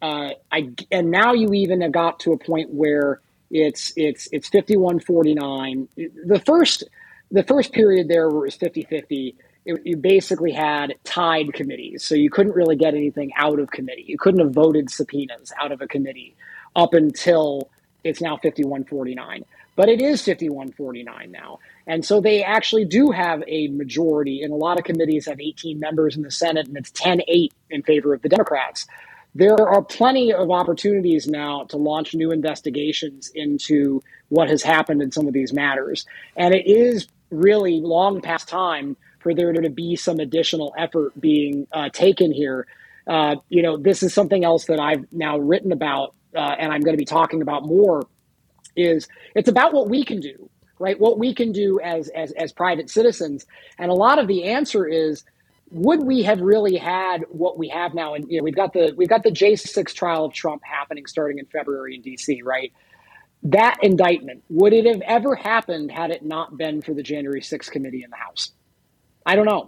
uh, I, and now you even got to a point where it's it's it's 51-49. The first the first period there was 50-50 it, you basically had tied committees. So you couldn't really get anything out of committee. You couldn't have voted subpoenas out of a committee up until it's now 5149. But it is 5149 now. And so they actually do have a majority, and a lot of committees have 18 members in the Senate, and it's 10 8 in favor of the Democrats. There are plenty of opportunities now to launch new investigations into what has happened in some of these matters. And it is really long past time for there to be some additional effort being uh, taken here. Uh, you know, this is something else that I've now written about, uh, and I'm going to be talking about more. Is it's about what we can do, right? What we can do as as as private citizens, and a lot of the answer is would we have really had what we have now? And you know, we've got the we've got the J6 trial of Trump happening starting in February in DC, right? That indictment would it have ever happened had it not been for the January 6th committee in the House? I don't know.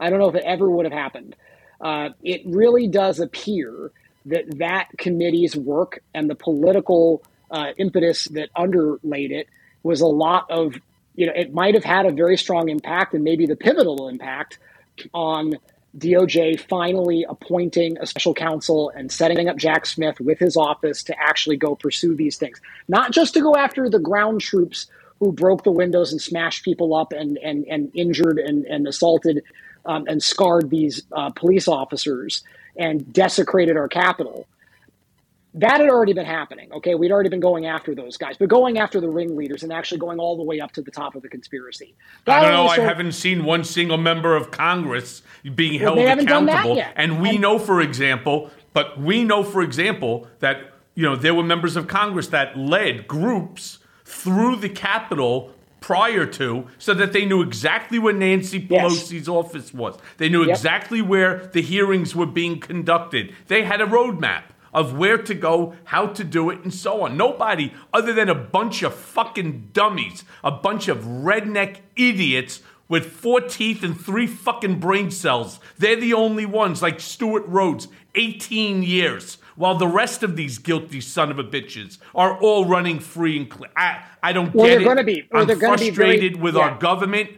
I don't know if it ever would have happened. Uh, it really does appear that that committee's work and the political uh, impetus that underlaid it was a lot of, you know, it might have had a very strong impact and maybe the pivotal impact on DOJ finally appointing a special counsel and setting up Jack Smith with his office to actually go pursue these things. Not just to go after the ground troops who broke the windows and smashed people up and and, and injured and, and assaulted um, and scarred these uh, police officers and desecrated our capital. That had already been happening. Okay, we'd already been going after those guys, but going after the ringleaders and actually going all the way up to the top of the conspiracy. That I don't know. I haven't seen one single member of Congress being held well, accountable. And we and, know, for example, but we know, for example, that you know there were members of Congress that led groups through the Capitol prior to so that they knew exactly where Nancy Pelosi's yes. office was. They knew yep. exactly where the hearings were being conducted. They had a roadmap of where to go, how to do it, and so on. Nobody other than a bunch of fucking dummies, a bunch of redneck idiots with four teeth and three fucking brain cells. They're the only ones, like Stewart Rhodes, 18 years while the rest of these guilty son of a bitches are all running free and clear. I, I don't well, get it. Gonna be, I'm frustrated very, with yeah. our government.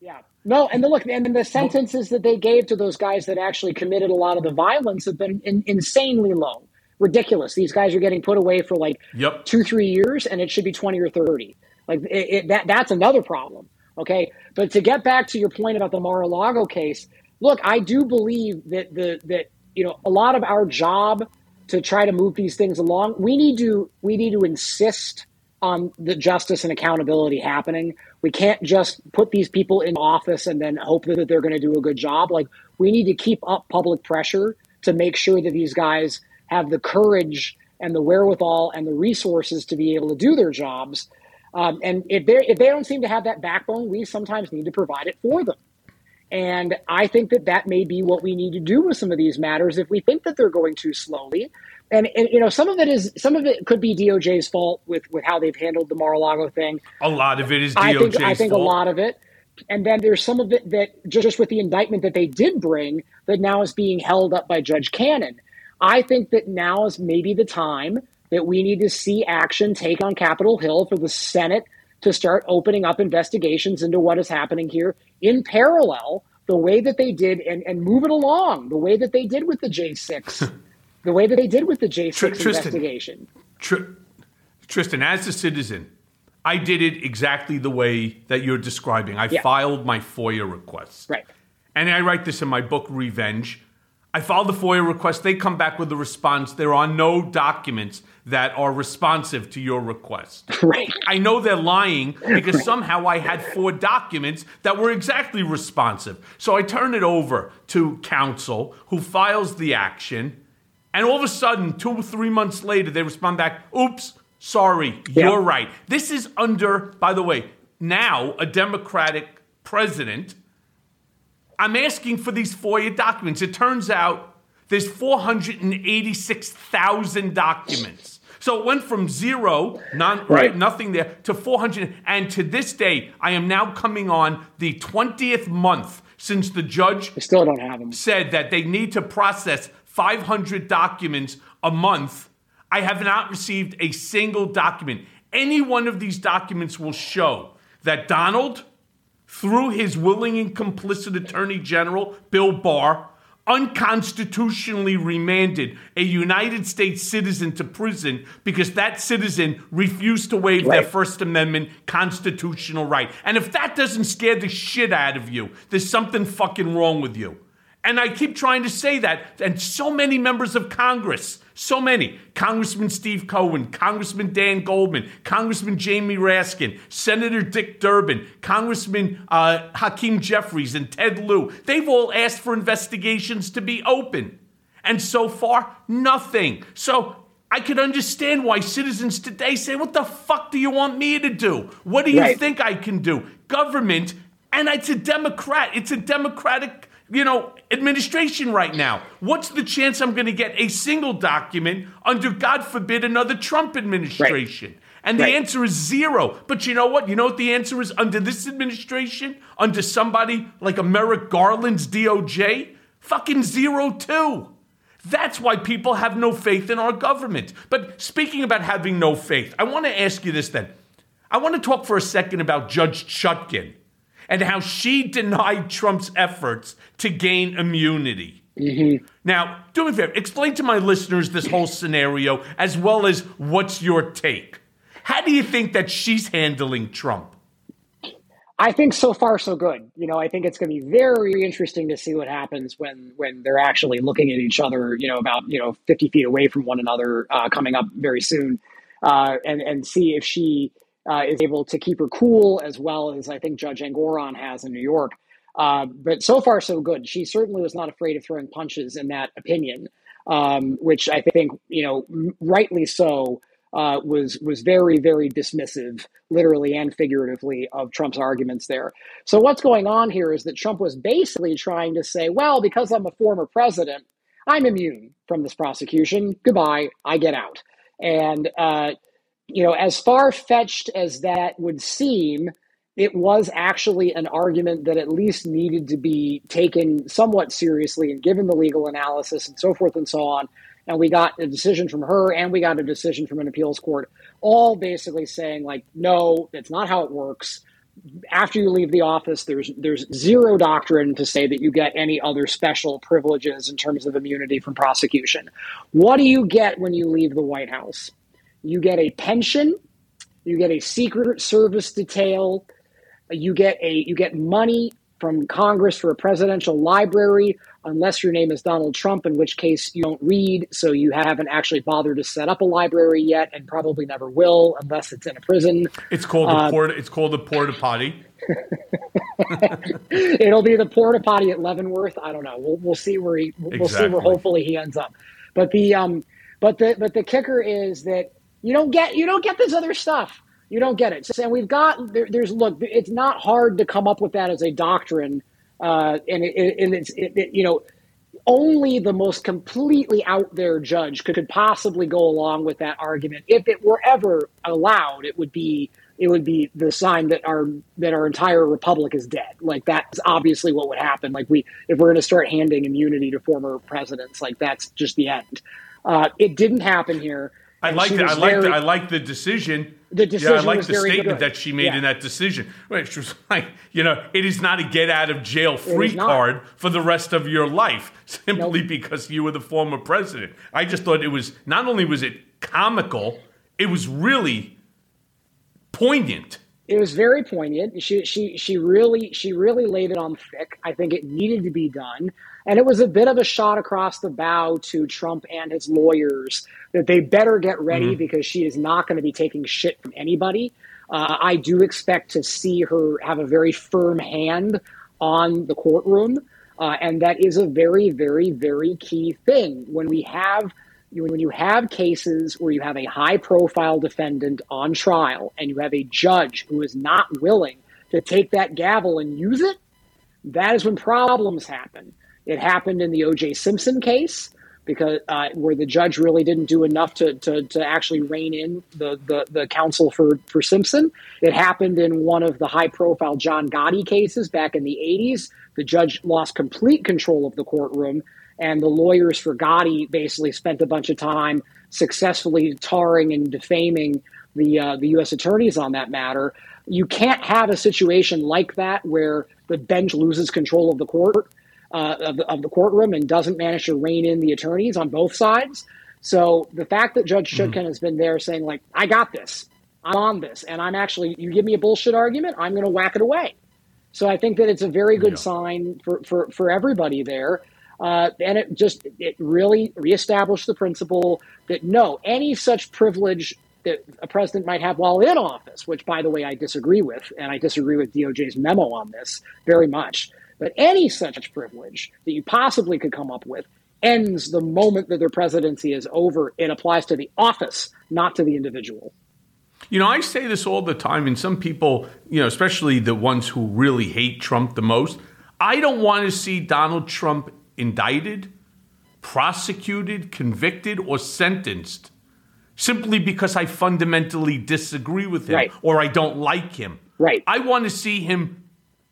Yeah. No, and the look, and the sentences that they gave to those guys that actually committed a lot of the violence have been in, insanely low, ridiculous. These guys are getting put away for like yep. two, three years, and it should be twenty or thirty. Like it, it, that, that's another problem. Okay, but to get back to your point about the Mar-a-Lago case, look, I do believe that the that you know, a lot of our job to try to move these things along, we need to we need to insist on the justice and accountability happening. We can't just put these people in office and then hope that they're going to do a good job. Like we need to keep up public pressure to make sure that these guys have the courage and the wherewithal and the resources to be able to do their jobs. Um, and if they if they don't seem to have that backbone, we sometimes need to provide it for them. And I think that that may be what we need to do with some of these matters if we think that they're going too slowly. And, and you know, some of it is some of it could be DOJ's fault with with how they've handled the Mar-a-Lago thing. A lot of it is DOJ's I think, I think fault. a lot of it. And then there's some of it that just with the indictment that they did bring that now is being held up by Judge Cannon. I think that now is maybe the time that we need to see action take on Capitol Hill for the Senate to start opening up investigations into what is happening here in parallel the way that they did and, and move it along the way that they did with the J6, the way that they did with the J6 Tr- Tristan, investigation. Tr- Tristan, as a citizen, I did it exactly the way that you're describing. I yeah. filed my FOIA requests. Right. And I write this in my book, Revenge. I filed the FOIA request. They come back with a response. There are no documents that are responsive to your request. Right. I know they're lying because somehow I had four documents that were exactly responsive. So I turn it over to counsel who files the action. And all of a sudden, two or three months later, they respond back, oops, sorry, Yeah. you're right. This is under, by the way, now a Democratic president. I'm asking for these FOIA documents. It turns out there's 486,000 documents. So it went from zero, non, right. Right. nothing there, to 400. And to this day, I am now coming on the 20th month since the judge I still don't have them. said that they need to process 500 documents a month. I have not received a single document. Any one of these documents will show that Donald, through his willing and complicit Attorney General, Bill Barr, unconstitutionally remanded a United States citizen to prison because that citizen refused to waive their First Amendment constitutional right. And if that doesn't scare the shit out of you, there's something fucking wrong with you. And I keep trying to say that. And so many members of Congress, so many Congressman Steve Cohen, Congressman Dan Goldman, Congressman Jamie Raskin, Senator Dick Durbin, Congressman uh, Hakeem Jeffries, and Ted Lieu, they've all asked for investigations to be open. And so far, nothing. So I could understand why citizens today say, What the fuck do you want me to do? What do you Right. think I can do? Government, and it's a Democrat, it's a Democratic, you know, administration right now. What's the chance I'm going to get a single document under, God forbid, another Trump administration? And the Right. answer is zero. But you know what? You know what the answer is under this administration? Under somebody like a Merrick Garland's DOJ? Fucking zero too. That's why people have no faith in our government. But speaking about having no faith, I want to ask you this then. I want to talk for a second about Judge Chutkan and how she denied Trump's efforts to gain immunity. Now, do me a favor, explain to my listeners this whole scenario as well as what's your take. How do you think that she's handling Trump? I think so far so good. You know, I think it's going to be very interesting to see what happens when when they're actually looking at each other. You know, about you know fifty feet away from one another, uh, coming up very soon, uh, and and see if she uh, is able to keep her cool as well as I think Judge Engoron has in New York. Uh, but so far so good. She certainly was not afraid of throwing punches in that opinion, um, which I think you know rightly so uh, was was very very dismissive, literally and figuratively, of Trump's arguments there. So what's going on here is that Trump was basically trying to say, well, because I'm a former president, I'm immune from this prosecution. Goodbye, I get out. And uh, you know, as far fetched as that would seem, it was actually an argument that at least needed to be taken somewhat seriously and given the legal analysis and so forth and so on. And we got a decision from her and we got a decision from an appeals court, all basically saying, like, no, that's not how it works. After you leave the office, there's there's zero doctrine to say that you get any other special privileges in terms of immunity from prosecution. What do you get when you leave the White House? You get a pension, you get a secret service detail, you get a you get money from Congress for a presidential library, unless your name is Donald Trump, in which case you don't read, so you haven't actually bothered to set up a library yet, and probably never will, unless it's in a prison. It's called the porta. It's called the porta potty. It'll be the porta potty at Leavenworth. I don't know. We'll we'll see where he we'll see where hopefully he ends up. But the um but the but the kicker is that you don't get you don't get this other stuff. You don't get it. And we've got there, there's look. It's not hard to come up with that as a doctrine, uh, and it, and it's it, it, you know only the most completely out there judge could, could possibly go along with that argument. If it were ever allowed, it would be it would be the sign that our that our entire republic is dead. Like that's obviously what would happen. Like we if we're going to start handing immunity to former presidents, like that's just the end. Uh, it didn't happen here. I like the, I like I like the decision. The decision. yeah, I like the statement good. that she made Yeah. in that decision. Which was like, you know, it is not a get out of jail free card for the rest of your life simply Nope. because you were the former president. I just thought it was not only was it comical, it was really poignant. it was very poignant. She she she really she really laid it on thick. I think it needed to be done, and it was a bit of a shot across the bow to Trump and his lawyers that they better get ready mm-hmm. because she is not going to be taking shit from anybody. Uh, I do expect to see her have a very firm hand on the courtroom, uh, and that is a very very very key thing when we have when you have cases where you have a high profile defendant on trial and you have a judge who is not willing to take that gavel and use it, that is when problems happen. It happened in the O.J. Simpson case because uh, where the judge really didn't do enough to, to, to actually rein in the, the, the counsel for, for Simpson. It happened in one of the high profile John Gotti cases back in the 80s. The judge lost complete control of the courtroom and the lawyers for Gotti basically spent a bunch of time successfully tarring and defaming the uh, the U.S. attorneys on that matter. You can't have a situation like that where the bench loses control of the court uh, of, the, of the courtroom and doesn't manage to rein in the attorneys on both sides. So the fact that Judge Chutkan mm-hmm. has been there saying like, "I got this, I'm on this, and I'm actually you give me a bullshit argument, I'm going to whack it away." So I think that it's a very good yeah. sign for, for, for everybody there. Uh, and it just it really reestablished the principle that no, any such privilege that a president might have while in office, which by the way I disagree with, and I disagree with DOJ's memo on this very much. But any such privilege that you possibly could come up with ends the moment that their presidency is over. It applies to the office, not to the individual. You know, I say this all the time, and some people, you know, especially the ones who really hate Trump the most, I don't want to see Donald Trump indicted, prosecuted, convicted, or sentenced simply because I fundamentally disagree with him right. or I don't like him. Right. I want to see him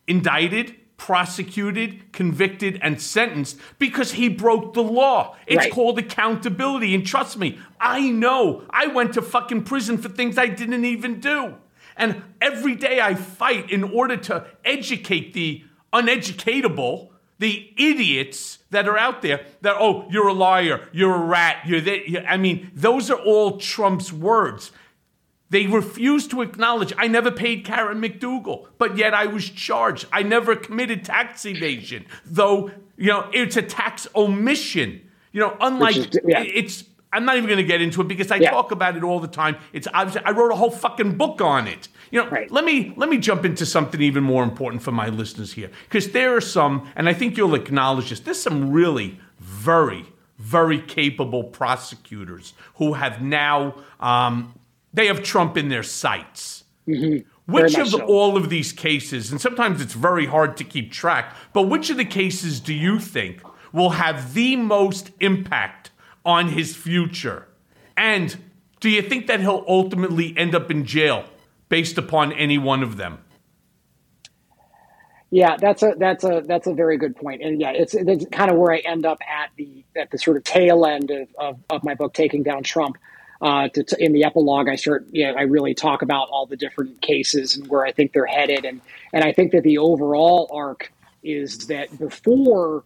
indicted, prosecuted, convicted, and sentenced because he broke the law. It's right. called accountability. And trust me, I know I went to fucking prison for things I didn't even do. And every day I fight in order to educate the uneducatable the idiots that are out there that oh you're a liar you're a rat you're that i mean those are all trump's words they refuse to acknowledge i never paid karen mcdougal but yet i was charged i never committed tax evasion though you know it's a tax omission you know unlike is, yeah. it's I'm not even going to get into it because I yeah. talk about it all the time. It's obviously I wrote a whole fucking book on it. You know, right. let me let me jump into something even more important for my listeners here because there are some, and I think you'll acknowledge this. There's some really very very capable prosecutors who have now um, they have Trump in their sights. Mm-hmm. Which of so. all of these cases, and sometimes it's very hard to keep track, but which of the cases do you think will have the most impact on his future? And do you think that he'll ultimately end up in jail based upon any one of them? Yeah, that's a that's a that's a very good point, and yeah, it's, it's kind of where I end up at the at the sort of tail end of of, of my book, taking down Trump. Uh, to, in the epilogue, I start, you know, I really talk about all the different cases and where I think they're headed, and and I think that the overall arc is that before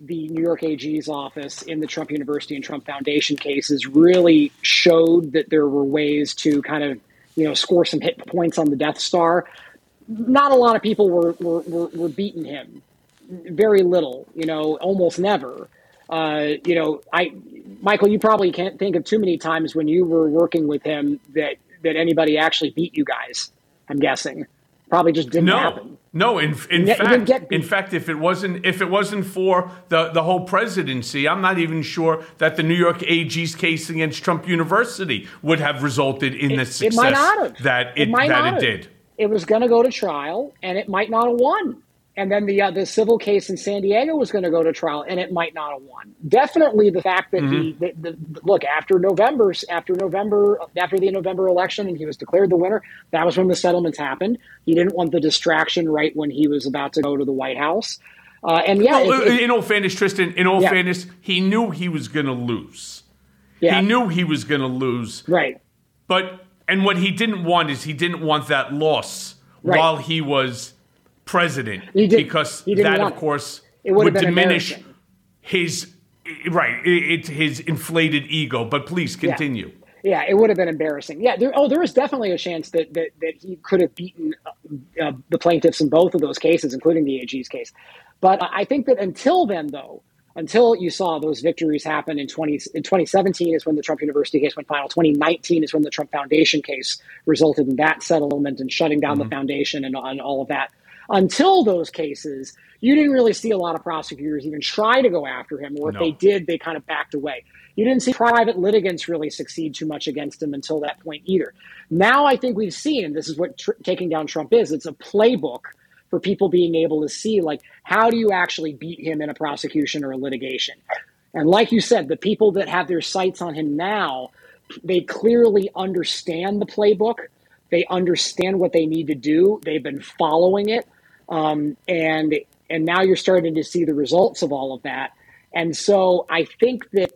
the New York AG's office in the Trump University and Trump Foundation cases really showed that there were ways to kind of you know score some hit points on the Death Star. Not a lot of people were were, were, were beating him. Very little, you know, almost never. Uh, you know, I Michael, you probably can't think of too many times when you were working with him that that anybody actually beat you guys. I'm guessing probably just didn't no. happen. No, in, in fact, in fact, if it wasn't if it wasn't for the, the whole presidency, I'm not even sure that the New York AG's case against Trump University would have resulted in it, the success it that it, it that it did. It was going to go to trial, and it might not have won and then the uh, the civil case in San Diego was going to go to trial, and it might not have won. Definitely, the fact that mm-hmm. he the, the, look after November, after November, after the November election, and he was declared the winner. That was when the settlements happened. He didn't want the distraction right when he was about to go to the White House. Uh, and yeah, it, it, in all fairness, Tristan, in all yeah. fairness, he knew he was going to lose. Yeah. He knew he was going to lose. Right. But and what he didn't want is he didn't want that loss right. while he was president because that, of course, it. would diminish his right it, his inflated ego. But please continue. Yeah. yeah it would have been embarrassing. Yeah. There, oh, there is definitely a chance that, that that he could have beaten uh, the plaintiffs in both of those cases, including the AG's case. But I think that until then, though, until you saw those victories happen in 20 in 2017 is when the Trump University case went final. 2019 is when the Trump Foundation case resulted in that settlement and shutting down mm-hmm. the foundation and, and all of that. Until those cases, you didn't really see a lot of prosecutors even try to go after him, or if no. they did, they kind of backed away. You didn't see private litigants really succeed too much against him until that point either. Now I think we've seen this is what tr- taking down Trump is. It's a playbook for people being able to see like how do you actually beat him in a prosecution or a litigation and like you said the people that have their sights on him now they clearly understand the playbook they understand what they need to do they've been following it um, and and now you're starting to see the results of all of that and so i think that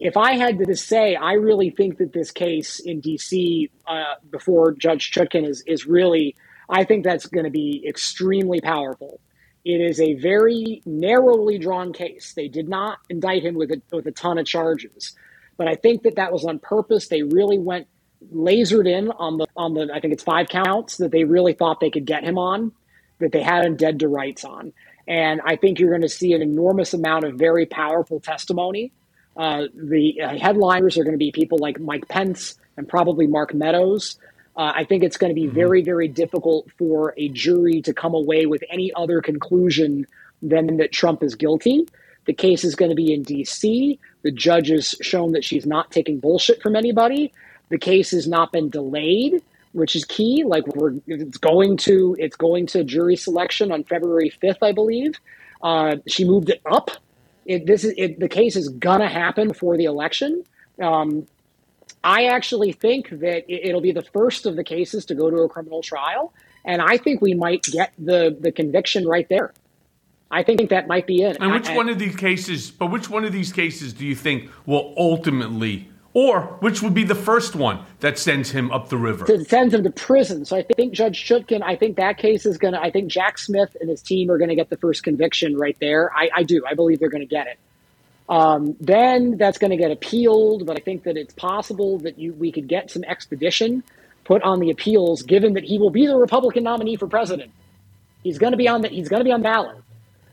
if I had to say, I really think that this case in DC uh, before Judge Chutkan is is really I think that's going to be extremely powerful. It is a very narrowly drawn case. They did not indict him with a, with a ton of charges, but I think that that was on purpose. They really went lasered in on the on the I think it's five counts that they really thought they could get him on, that they had him dead to rights on. And I think you're going to see an enormous amount of very powerful testimony. Uh, the uh, headliners are going to be people like Mike Pence and probably Mark Meadows. Uh, I think it's going to be mm-hmm. very, very difficult for a jury to come away with any other conclusion than that Trump is guilty. The case is going to be in D.C. The judge has shown that she's not taking bullshit from anybody. The case has not been delayed, which is key. Like we're, it's going to, it's going to jury selection on February fifth, I believe. Uh, she moved it up. It, this is it, the case is gonna happen for the election. Um, I actually think that it'll be the first of the cases to go to a criminal trial, and I think we might get the the conviction right there. I think that might be it. And which I, one of these cases? But which one of these cases do you think will ultimately, or which would be the first one that sends him up the river? That sends him to prison. So I think Judge Chutkan. I think that case is going to. I think Jack Smith and his team are going to get the first conviction right there. I, I do. I believe they're going to get it. Um, then that's going to get appealed, but I think that it's possible that you we could get some expedition put on the appeals, given that he will be the Republican nominee for president. He's going to be on the he's going to be on ballot.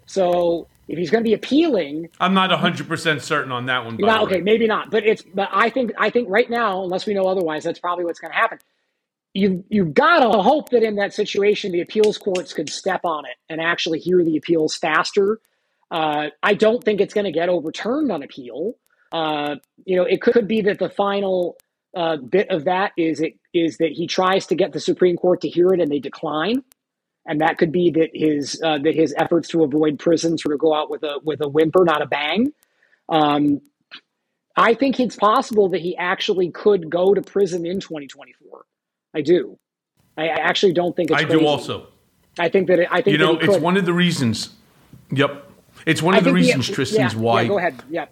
So if he's going to be appealing, I'm not 100 percent certain on that one. Not, okay, maybe not, but it's but I think I think right now, unless we know otherwise, that's probably what's going to happen. You you've got to hope that in that situation, the appeals courts could step on it and actually hear the appeals faster uh, I don't think it's going to get overturned on appeal. Uh, you know, it could be that the final uh, bit of that is it is that he tries to get the Supreme Court to hear it and they decline, and that could be that his uh, that his efforts to avoid prison sort of go out with a with a whimper, not a bang. Um, I think it's possible that he actually could go to prison in 2024. I do. I actually don't think it's. I crazy. do also. I think that it, I think you know it's one of the reasons. Yep, it's one of the reasons, Tristan's yeah, why. Yeah, go ahead. Yeah.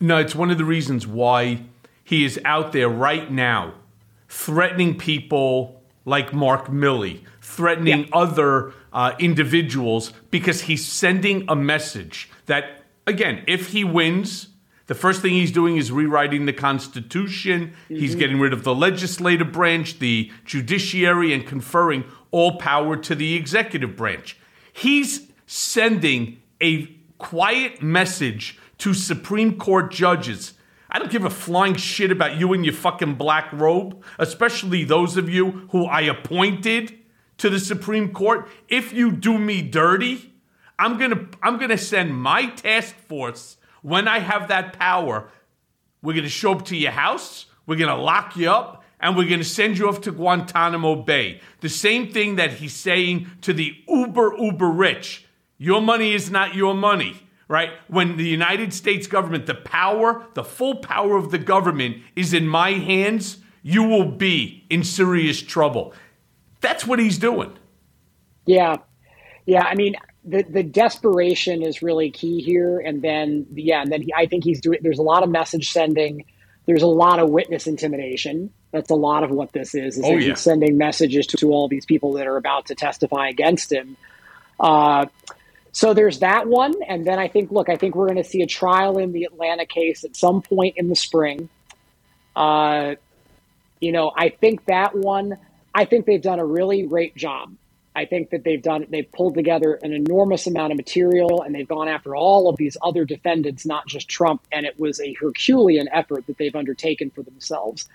No, it's one of the reasons why he is out there right now threatening people like Mark Milley, threatening yeah. other uh, individuals because he's sending a message that, again, if he wins, the first thing he's doing is rewriting the Constitution. Mm-hmm. He's getting rid of the legislative branch, the judiciary, and conferring all power to the executive branch. He's sending a quiet message to Supreme Court judges. I don't give a flying shit about you and your fucking black robe, especially those of you who I appointed to the Supreme Court. If you do me dirty, I'm going to I'm going to send my task force when I have that power. We're going to show up to your house, we're going to lock you up, and we're going to send you off to Guantanamo Bay. The same thing that he's saying to the uber uber rich your money is not your money, right? When the United States government, the power, the full power of the government is in my hands, you will be in serious trouble. That's what he's doing. Yeah. Yeah. I mean, the, the desperation is really key here. And then, yeah, and then he, I think he's doing, there's a lot of message sending. There's a lot of witness intimidation. That's a lot of what this is. is oh, yeah. He's sending messages to, to all these people that are about to testify against him. Uh, so there's that one. And then I think, look, I think we're going to see a trial in the Atlanta case at some point in the spring. Uh, you know, I think that one, I think they've done a really great job I think that they've done they've pulled together an enormous amount of material and they've gone after all of these other defendants, not just Trump, and it was a Herculean effort that they've undertaken for themselves.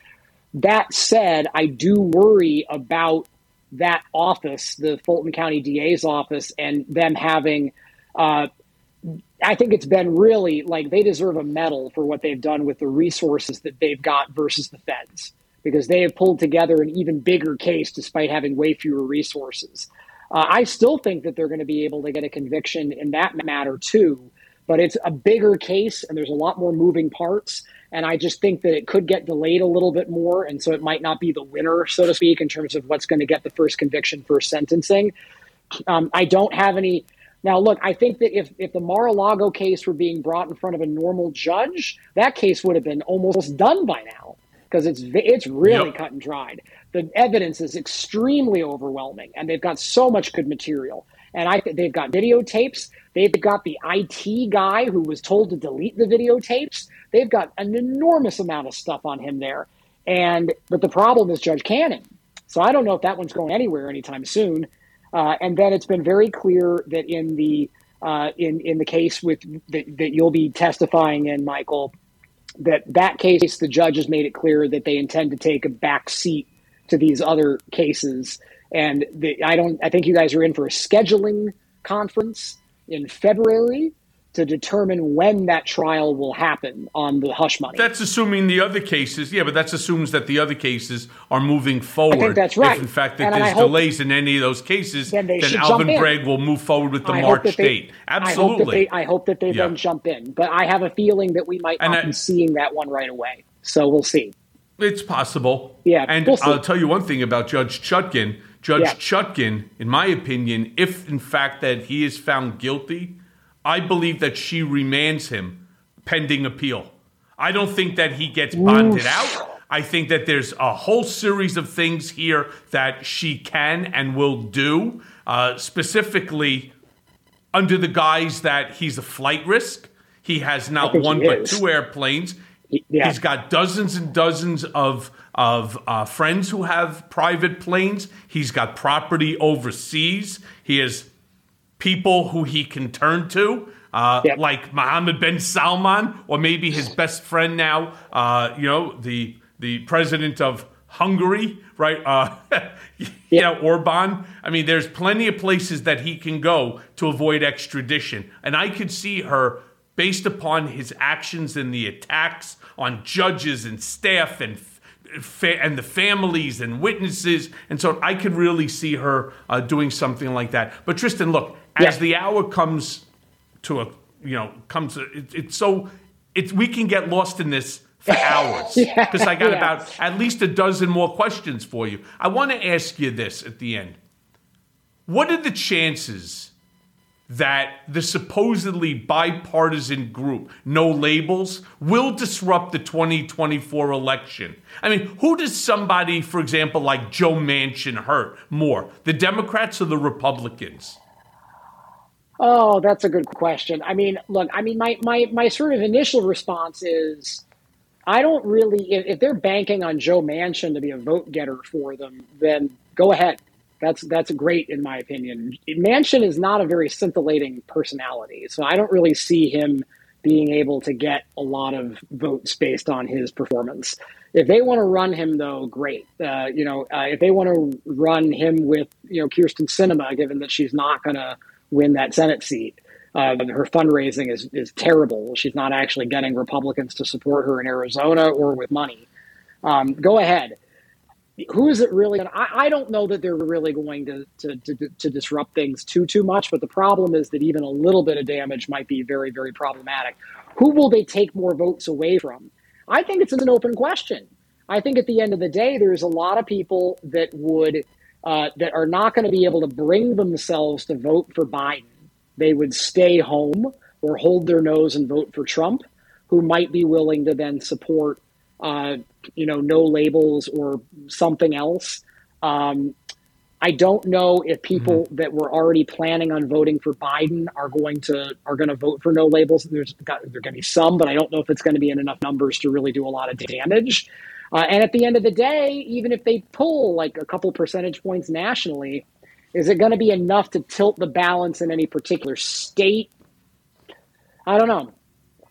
That said, I do worry about that office, the Fulton County DA's office, and them having. Uh, I think it's been really like they deserve a medal for what they've done with the resources that they've got versus the feds because they have pulled together an even bigger case despite having way fewer resources. Uh, I still think that they're going to be able to get a conviction in that matter too, but it's a bigger case and there's a lot more moving parts. And I just think that it could get delayed a little bit more. And so it might not be the winner, so to speak, in terms of what's going to get the first conviction, first sentencing. Um, I don't have any. Now, look, I think that if, if the Mar a Lago case were being brought in front of a normal judge, that case would have been almost done by now because it's it's really yep. cut and dried. The evidence is extremely overwhelming, and they've got so much good material. And I they've got videotapes. They've got the IT guy who was told to delete the videotapes. They've got an enormous amount of stuff on him there. And but the problem is Judge Cannon. So I don't know if that one's going anywhere anytime soon. Uh, and then it's been very clear that in the uh, in in the case with that, that you'll be testifying in, Michael, that that case the judge has made it clear that they intend to take a back seat to these other cases. And the, i don't i think you guys are in for a scheduling conference in february to determine when that trial will happen on the hush money. That's assuming the other cases, yeah, but that assumes that the other cases are moving forward. I think that's right. If in fact that and there's delays in any of those cases, then, then Alvin Bragg will move forward with the I March they, date. Absolutely. I hope that they, I hope that they yeah. then jump in, but I have a feeling that we might not I, be seeing that one right away. So we'll see. It's possible. Yeah, and we'll I'll tell you one thing about Judge Chutkan. Judge yeah. Chutkan, in my opinion, if in fact that he is found guilty I believe that she remands him pending appeal. I don't think that he gets bonded Oof. out. I think that there's a whole series of things here that she can and will do, uh, specifically under the guise that he's a flight risk. He has not one but is. two airplanes. Yeah. He's got dozens and dozens of of uh, friends who have private planes. He's got property overseas. He has people who he can turn to. Uh, yep. Like Mohammed bin Salman, or maybe his best friend now, uh, you know, the the president of Hungary, right? Uh, yeah, Orban. I mean, there's plenty of places that he can go to avoid extradition, and I could see her based upon his actions and the attacks on judges and staff and and the families and witnesses, and so I could really see her uh, doing something like that. But Tristan, look, as the hour comes to a, you know, comes, it, it's so, it's we can get lost in this for hours because yeah, I got yeah. about at least a dozen more questions for you. I want to ask you this at the end: What are the chances? that the supposedly bipartisan group, No Labels, will disrupt the 2024 election. I mean, who does somebody, for example, like Joe Manchin hurt more, the Democrats or the Republicans? Oh, that's a good question. I mean, look, I mean, my, my, my sort of initial response is I don't really, if, if they're banking on Joe Manchin to be a vote getter for them, then go ahead. That's that's great in my opinion. Manchin is not a very scintillating personality, so I don't really see him being able to get a lot of votes based on his performance. If they want to run him, though, great. Uh, you know, uh, if they want to run him with you know Kyrsten Sinema, given that she's not going to win that Senate seat, uh, her fundraising is is terrible. She's not actually getting Republicans to support her in Arizona or with money. Um, go ahead who is it really? I, I don't know that they're really going to, to, to, to, disrupt things too, too much. But the problem is that even a little bit of damage might be very, very problematic. Who will they take more votes away from? I think it's an open question. I think at the end of the day, there's a lot of people that would, uh, that are not going to be able to bring themselves to vote for Biden. They would stay home or hold their nose and vote for Trump, who might be willing to then support uh, you know, no labels or something else. Um, I don't know if people mm-hmm. that were already planning on voting for Biden are going to are going to vote for no labels. There's got, there going to be some, but I don't know if it's going to be in enough numbers to really do a lot of damage. Uh, and at the end of the day, even if they pull like a couple percentage points nationally, Is it going to be enough to tilt the balance in any particular state? I don't know.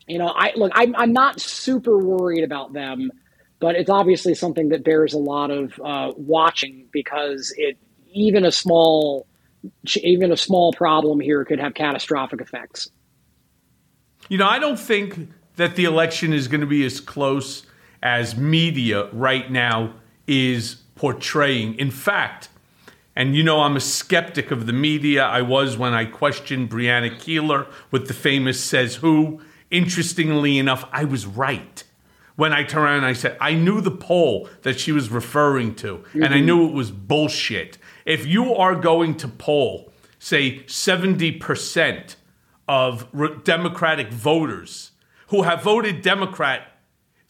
You know, I look. I'm, I'm not super worried about them, but it's obviously something that bears a lot of uh, watching because it even a small even a small problem here could have catastrophic effects. You know, I don't think that the election is going to be as close as media right now is portraying. In fact, and you know, I'm a skeptic of the media. I was when I questioned Brianna Keilar with the famous Says Who. Interestingly enough, I was right. When I turned around and I said, I knew the poll that she was referring to, mm-hmm. and I knew it was bullshit. If you are going to poll, say, 70% of re- Democratic voters who have voted Democrat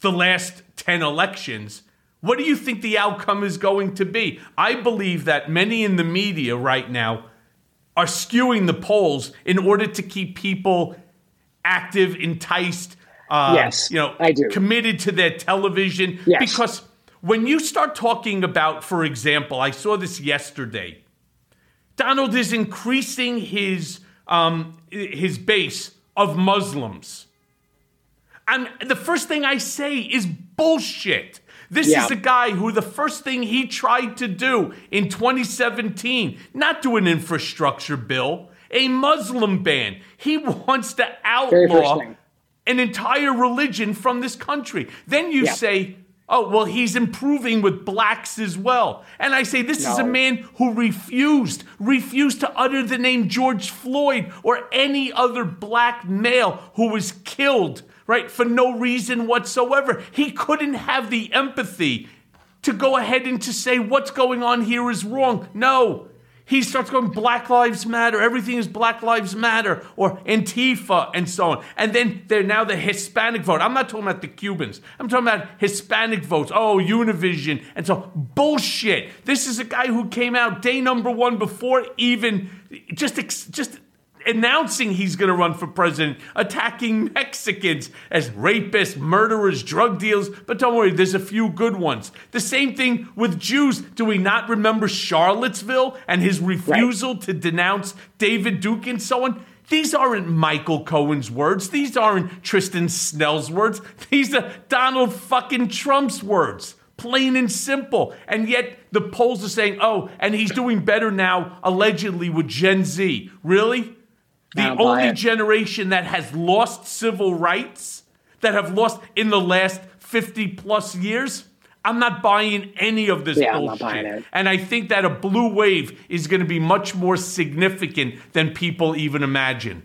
the last 10 elections, what do you think the outcome is going to be? I believe that many in the media right now are skewing the polls in order to keep people active, enticed, uh, yes, you know, I do. committed to their television. Yes. Because when you start talking about, for example, I saw this yesterday, Donald is increasing his um, his base of Muslims. And the first thing I say is bullshit. This yeah. is a guy who the first thing he tried to do in 2017, not do an infrastructure bill, a Muslim ban. He wants to outlaw an entire religion from this country. Then you yeah. say, Oh, well, he's improving with blacks as well. And I say, this no. is a man who refused, refused to utter the name George Floyd or any other black male who was killed, right, for no reason whatsoever. He couldn't have the empathy to go ahead and to say what's going on here is wrong. No, he starts going Black Lives Matter, everything is Black Lives Matter, or Antifa, and so on. And then they're now the Hispanic vote. I'm not talking about the Cubans. I'm talking about Hispanic votes. Oh, Univision, and so bullshit. This is a guy who came out day number one before even just just announcing he's going to run for president, attacking Mexicans as rapists, murderers, drug dealers. But don't worry, there's a few good ones. The same thing with Jews. Do we not remember Charlottesville and his refusal right. to denounce David Duke and so on? These aren't Michael Cohen's words. These aren't Tristan Snell's words. These are Donald fucking Trump's words plain and simple. And yet the polls are saying, oh, and he's doing better now, allegedly, with Gen Z. Really? The only generation that has lost civil rights, that have lost in the last 50 plus years. I'm not buying any of this yeah, bullshit. And I think that a blue wave is going to be much more significant than people even imagine.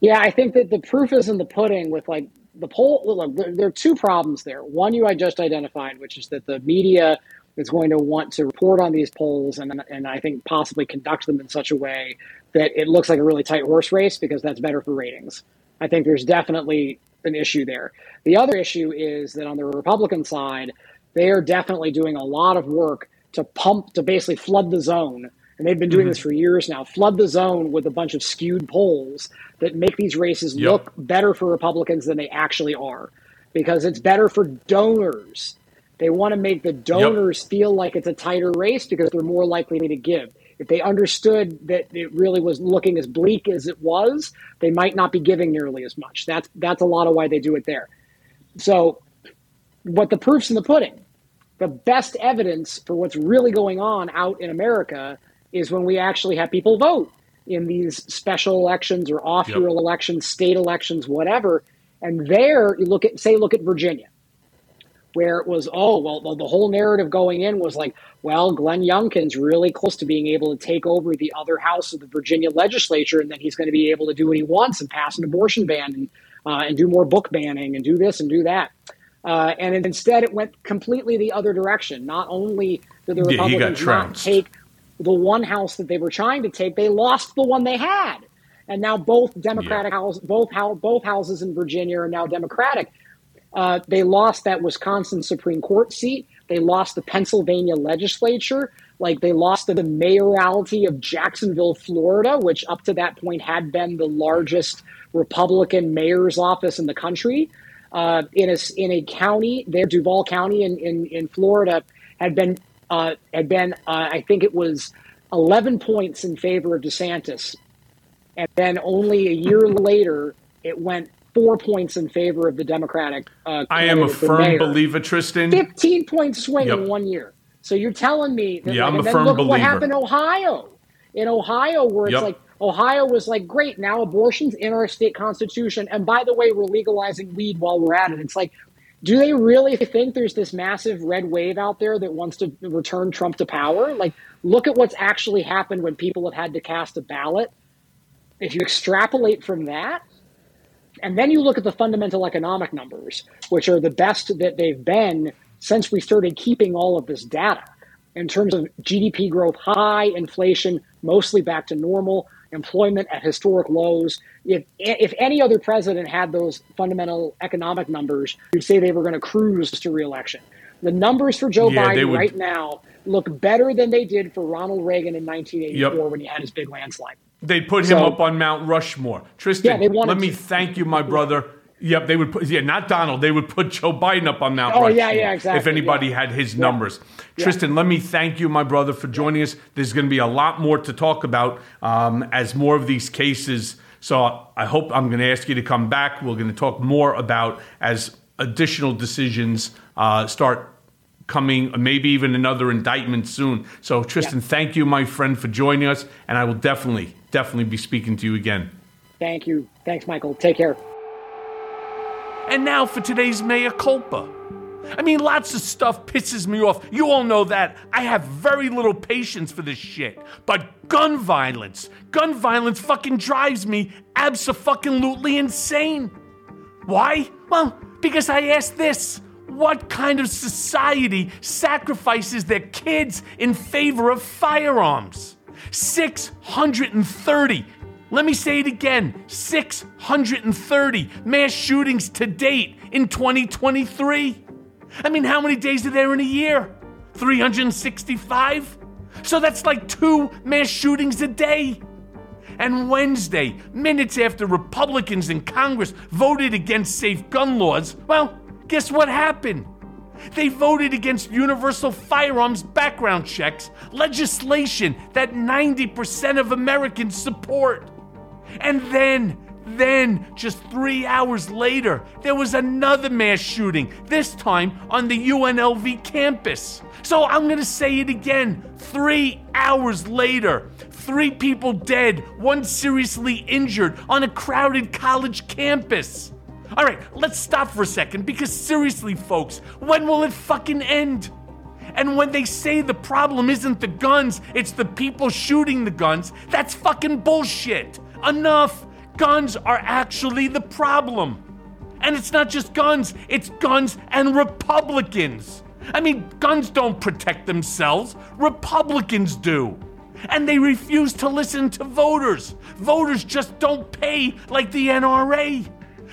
Yeah, I think that the proof is in the pudding with like the poll. Look, there are two problems there. One you I just identified, which is that the media is going to want to report on these polls and, and I think possibly conduct them in such a way that it looks like a really tight horse race because that's better for ratings. I think there's definitely an issue there. The other issue is that on the Republican side, they are definitely doing a lot of work to pump, to basically flood the zone. And they've been doing mm-hmm. this for years now flood the zone with a bunch of skewed polls that make these races yep. look better for Republicans than they actually are because it's better for donors. They want to make the donors yep. feel like it's a tighter race because they're more likely to give. If they understood that it really was looking as bleak as it was, they might not be giving nearly as much. That's that's a lot of why they do it there. So, what the proof's in the pudding. The best evidence for what's really going on out in America is when we actually have people vote in these special elections or off-year yep. elections, state elections, whatever. And there, you look at, say, look at Virginia where it was, oh, well, the, the whole narrative going in was like, well, Glenn Youngkin's really close to being able to take over the other house of the Virginia legislature, and then he's going to be able to do what he wants and pass an abortion ban and, uh, and do more book banning and do this and do that. Uh, and instead, it went completely the other direction. Not only did the Republicans yeah, not take the one house that they were trying to take, they lost the one they had. And now both Democratic yeah. house, both how both houses in Virginia are now Democratic. Uh, they lost that Wisconsin Supreme Court seat. They lost the Pennsylvania legislature. Like they lost the mayoralty of Jacksonville, Florida, which up to that point had been the largest Republican mayor's office in the country. Uh, in a in a county there, Duval County in in, in Florida had been uh, had been uh, I think it was 11 points in favor of DeSantis. And then only a year later, it went four points in favor of the Democratic. Uh, I am a firm believer, Tristan. 15 point swing Yep. in one year. So you're telling me that, Yeah, like, I'm a firm look what happened in Ohio. In Ohio, where it's Yep. like Ohio was like, great, now abortion's in our state constitution. And by the way, we're legalizing weed while we're at it. It's like, do they really think there's this massive red wave out there that wants to return Trump to power? Like, look at what's actually happened when people have had to cast a ballot. If you extrapolate from that, and then you look at the fundamental economic numbers, which are the best that they've been since we started keeping all of this data in terms of GDP growth, high inflation, mostly back to normal, employment at historic lows. If, if any other president had those fundamental economic numbers, you'd say they were going to cruise to reelection. The numbers for Joe Yeah, Biden would- right now look better than they did for Ronald Reagan in 1984 Yep. when he had his big landslide. They put him So- up on Mount Rushmore. Tristan, Yeah, let me to. thank you, my brother. Yep, they would put yeah, not Donald. They would put Joe Biden up on Mount Oh, Rushmore. yeah, yeah, exactly, If anybody yeah. had his numbers, Tristan, let me thank you, my brother, for joining us. There's going to be a lot more to talk about um, as more of these cases. So I hope I'm going to ask you to come back. We're going to talk more about as additional decisions uh, start coming, maybe even another indictment soon. So, Tristan, thank you, my friend, for joining us, and I will definitely, definitely be speaking to you again. Thank you. Thanks, Michael. Take care. And now for today's mea culpa. I mean, lots of stuff pisses me off. You all know that. I have very little patience for this shit. But gun violence, gun violence fucking drives me abso-fucking-lutely insane. Why? Well, because I asked this. What kind of society sacrifices their kids in favor of firearms? 630. Let me say it again 630 mass shootings to date in 2023. I mean, how many days are there in a year? 365? So that's like two mass shootings a day. And Wednesday, minutes after Republicans in Congress voted against safe gun laws, well, guess what happened? They voted against universal firearms background checks, legislation that 90% of Americans support. And then, then, just three hours later, there was another mass shooting, this time on the UNLV campus. So I'm gonna say it again. Three hours later, three people dead, one seriously injured on a crowded college campus. All right, let's stop for a second because seriously, folks, when will it fucking end? And when they say the problem isn't the guns, it's the people shooting the guns, that's fucking bullshit. Enough. Guns are actually the problem. And it's not just guns, it's guns and Republicans. I mean, guns don't protect themselves, Republicans do. And they refuse to listen to voters. Voters just don't pay like the NRA.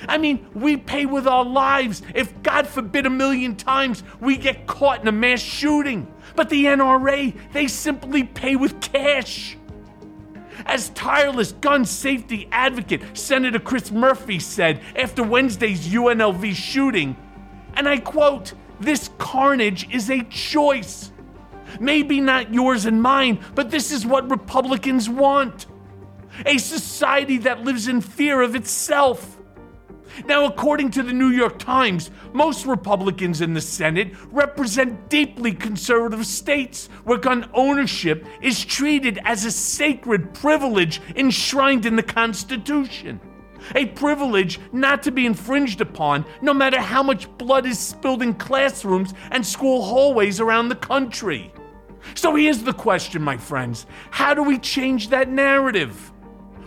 I mean, we pay with our lives if, God forbid, a million times we get caught in a mass shooting. But the NRA, they simply pay with cash. As tireless gun safety advocate Senator Chris Murphy said after Wednesday's UNLV shooting, and I quote, this carnage is a choice. Maybe not yours and mine, but this is what Republicans want. A society that lives in fear of itself. Now, according to the New York Times, most Republicans in the Senate represent deeply conservative states where gun ownership is treated as a sacred privilege enshrined in the Constitution. A privilege not to be infringed upon, no matter how much blood is spilled in classrooms and school hallways around the country. So here's the question, my friends how do we change that narrative?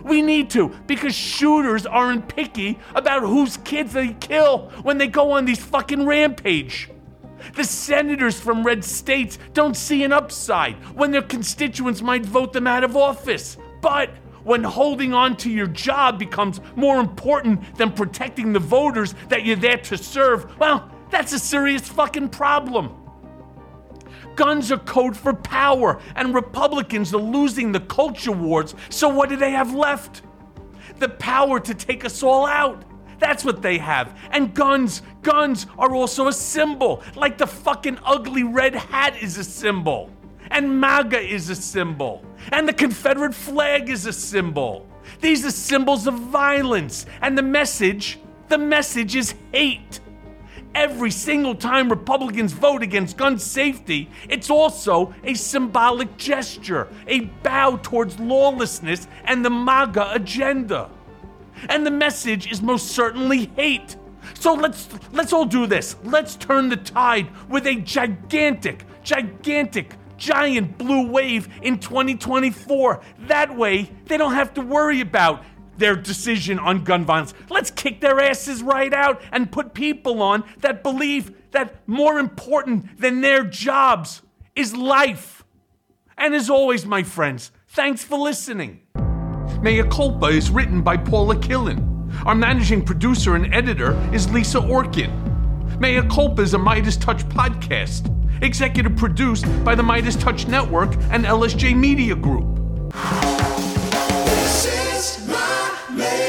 We need to, because shooters aren't picky about whose kids they kill when they go on these fucking rampage. The senators from red states don't see an upside when their constituents might vote them out of office. But when holding on to your job becomes more important than protecting the voters that you're there to serve, well, that's a serious fucking problem. Guns are code for power, and Republicans are losing the culture wars. So, what do they have left? The power to take us all out. That's what they have. And guns, guns are also a symbol, like the fucking ugly red hat is a symbol. And MAGA is a symbol. And the Confederate flag is a symbol. These are symbols of violence. And the message, the message is hate. Every single time Republicans vote against gun safety, it's also a symbolic gesture, a bow towards lawlessness and the MAGA agenda. And the message is most certainly hate. So let's let's all do this. Let's turn the tide with a gigantic, gigantic, giant blue wave in 2024. That way, they don't have to worry about their decision on gun violence. Let's kick their asses right out and put people on that believe that more important than their jobs is life. And as always, my friends, thanks for listening. Mea Culpa is written by Paula Killen. Our managing producer and editor is Lisa Orkin. Mea Culpa is a Midas Touch podcast, executive produced by the Midas Touch Network and LSJ Media Group. Make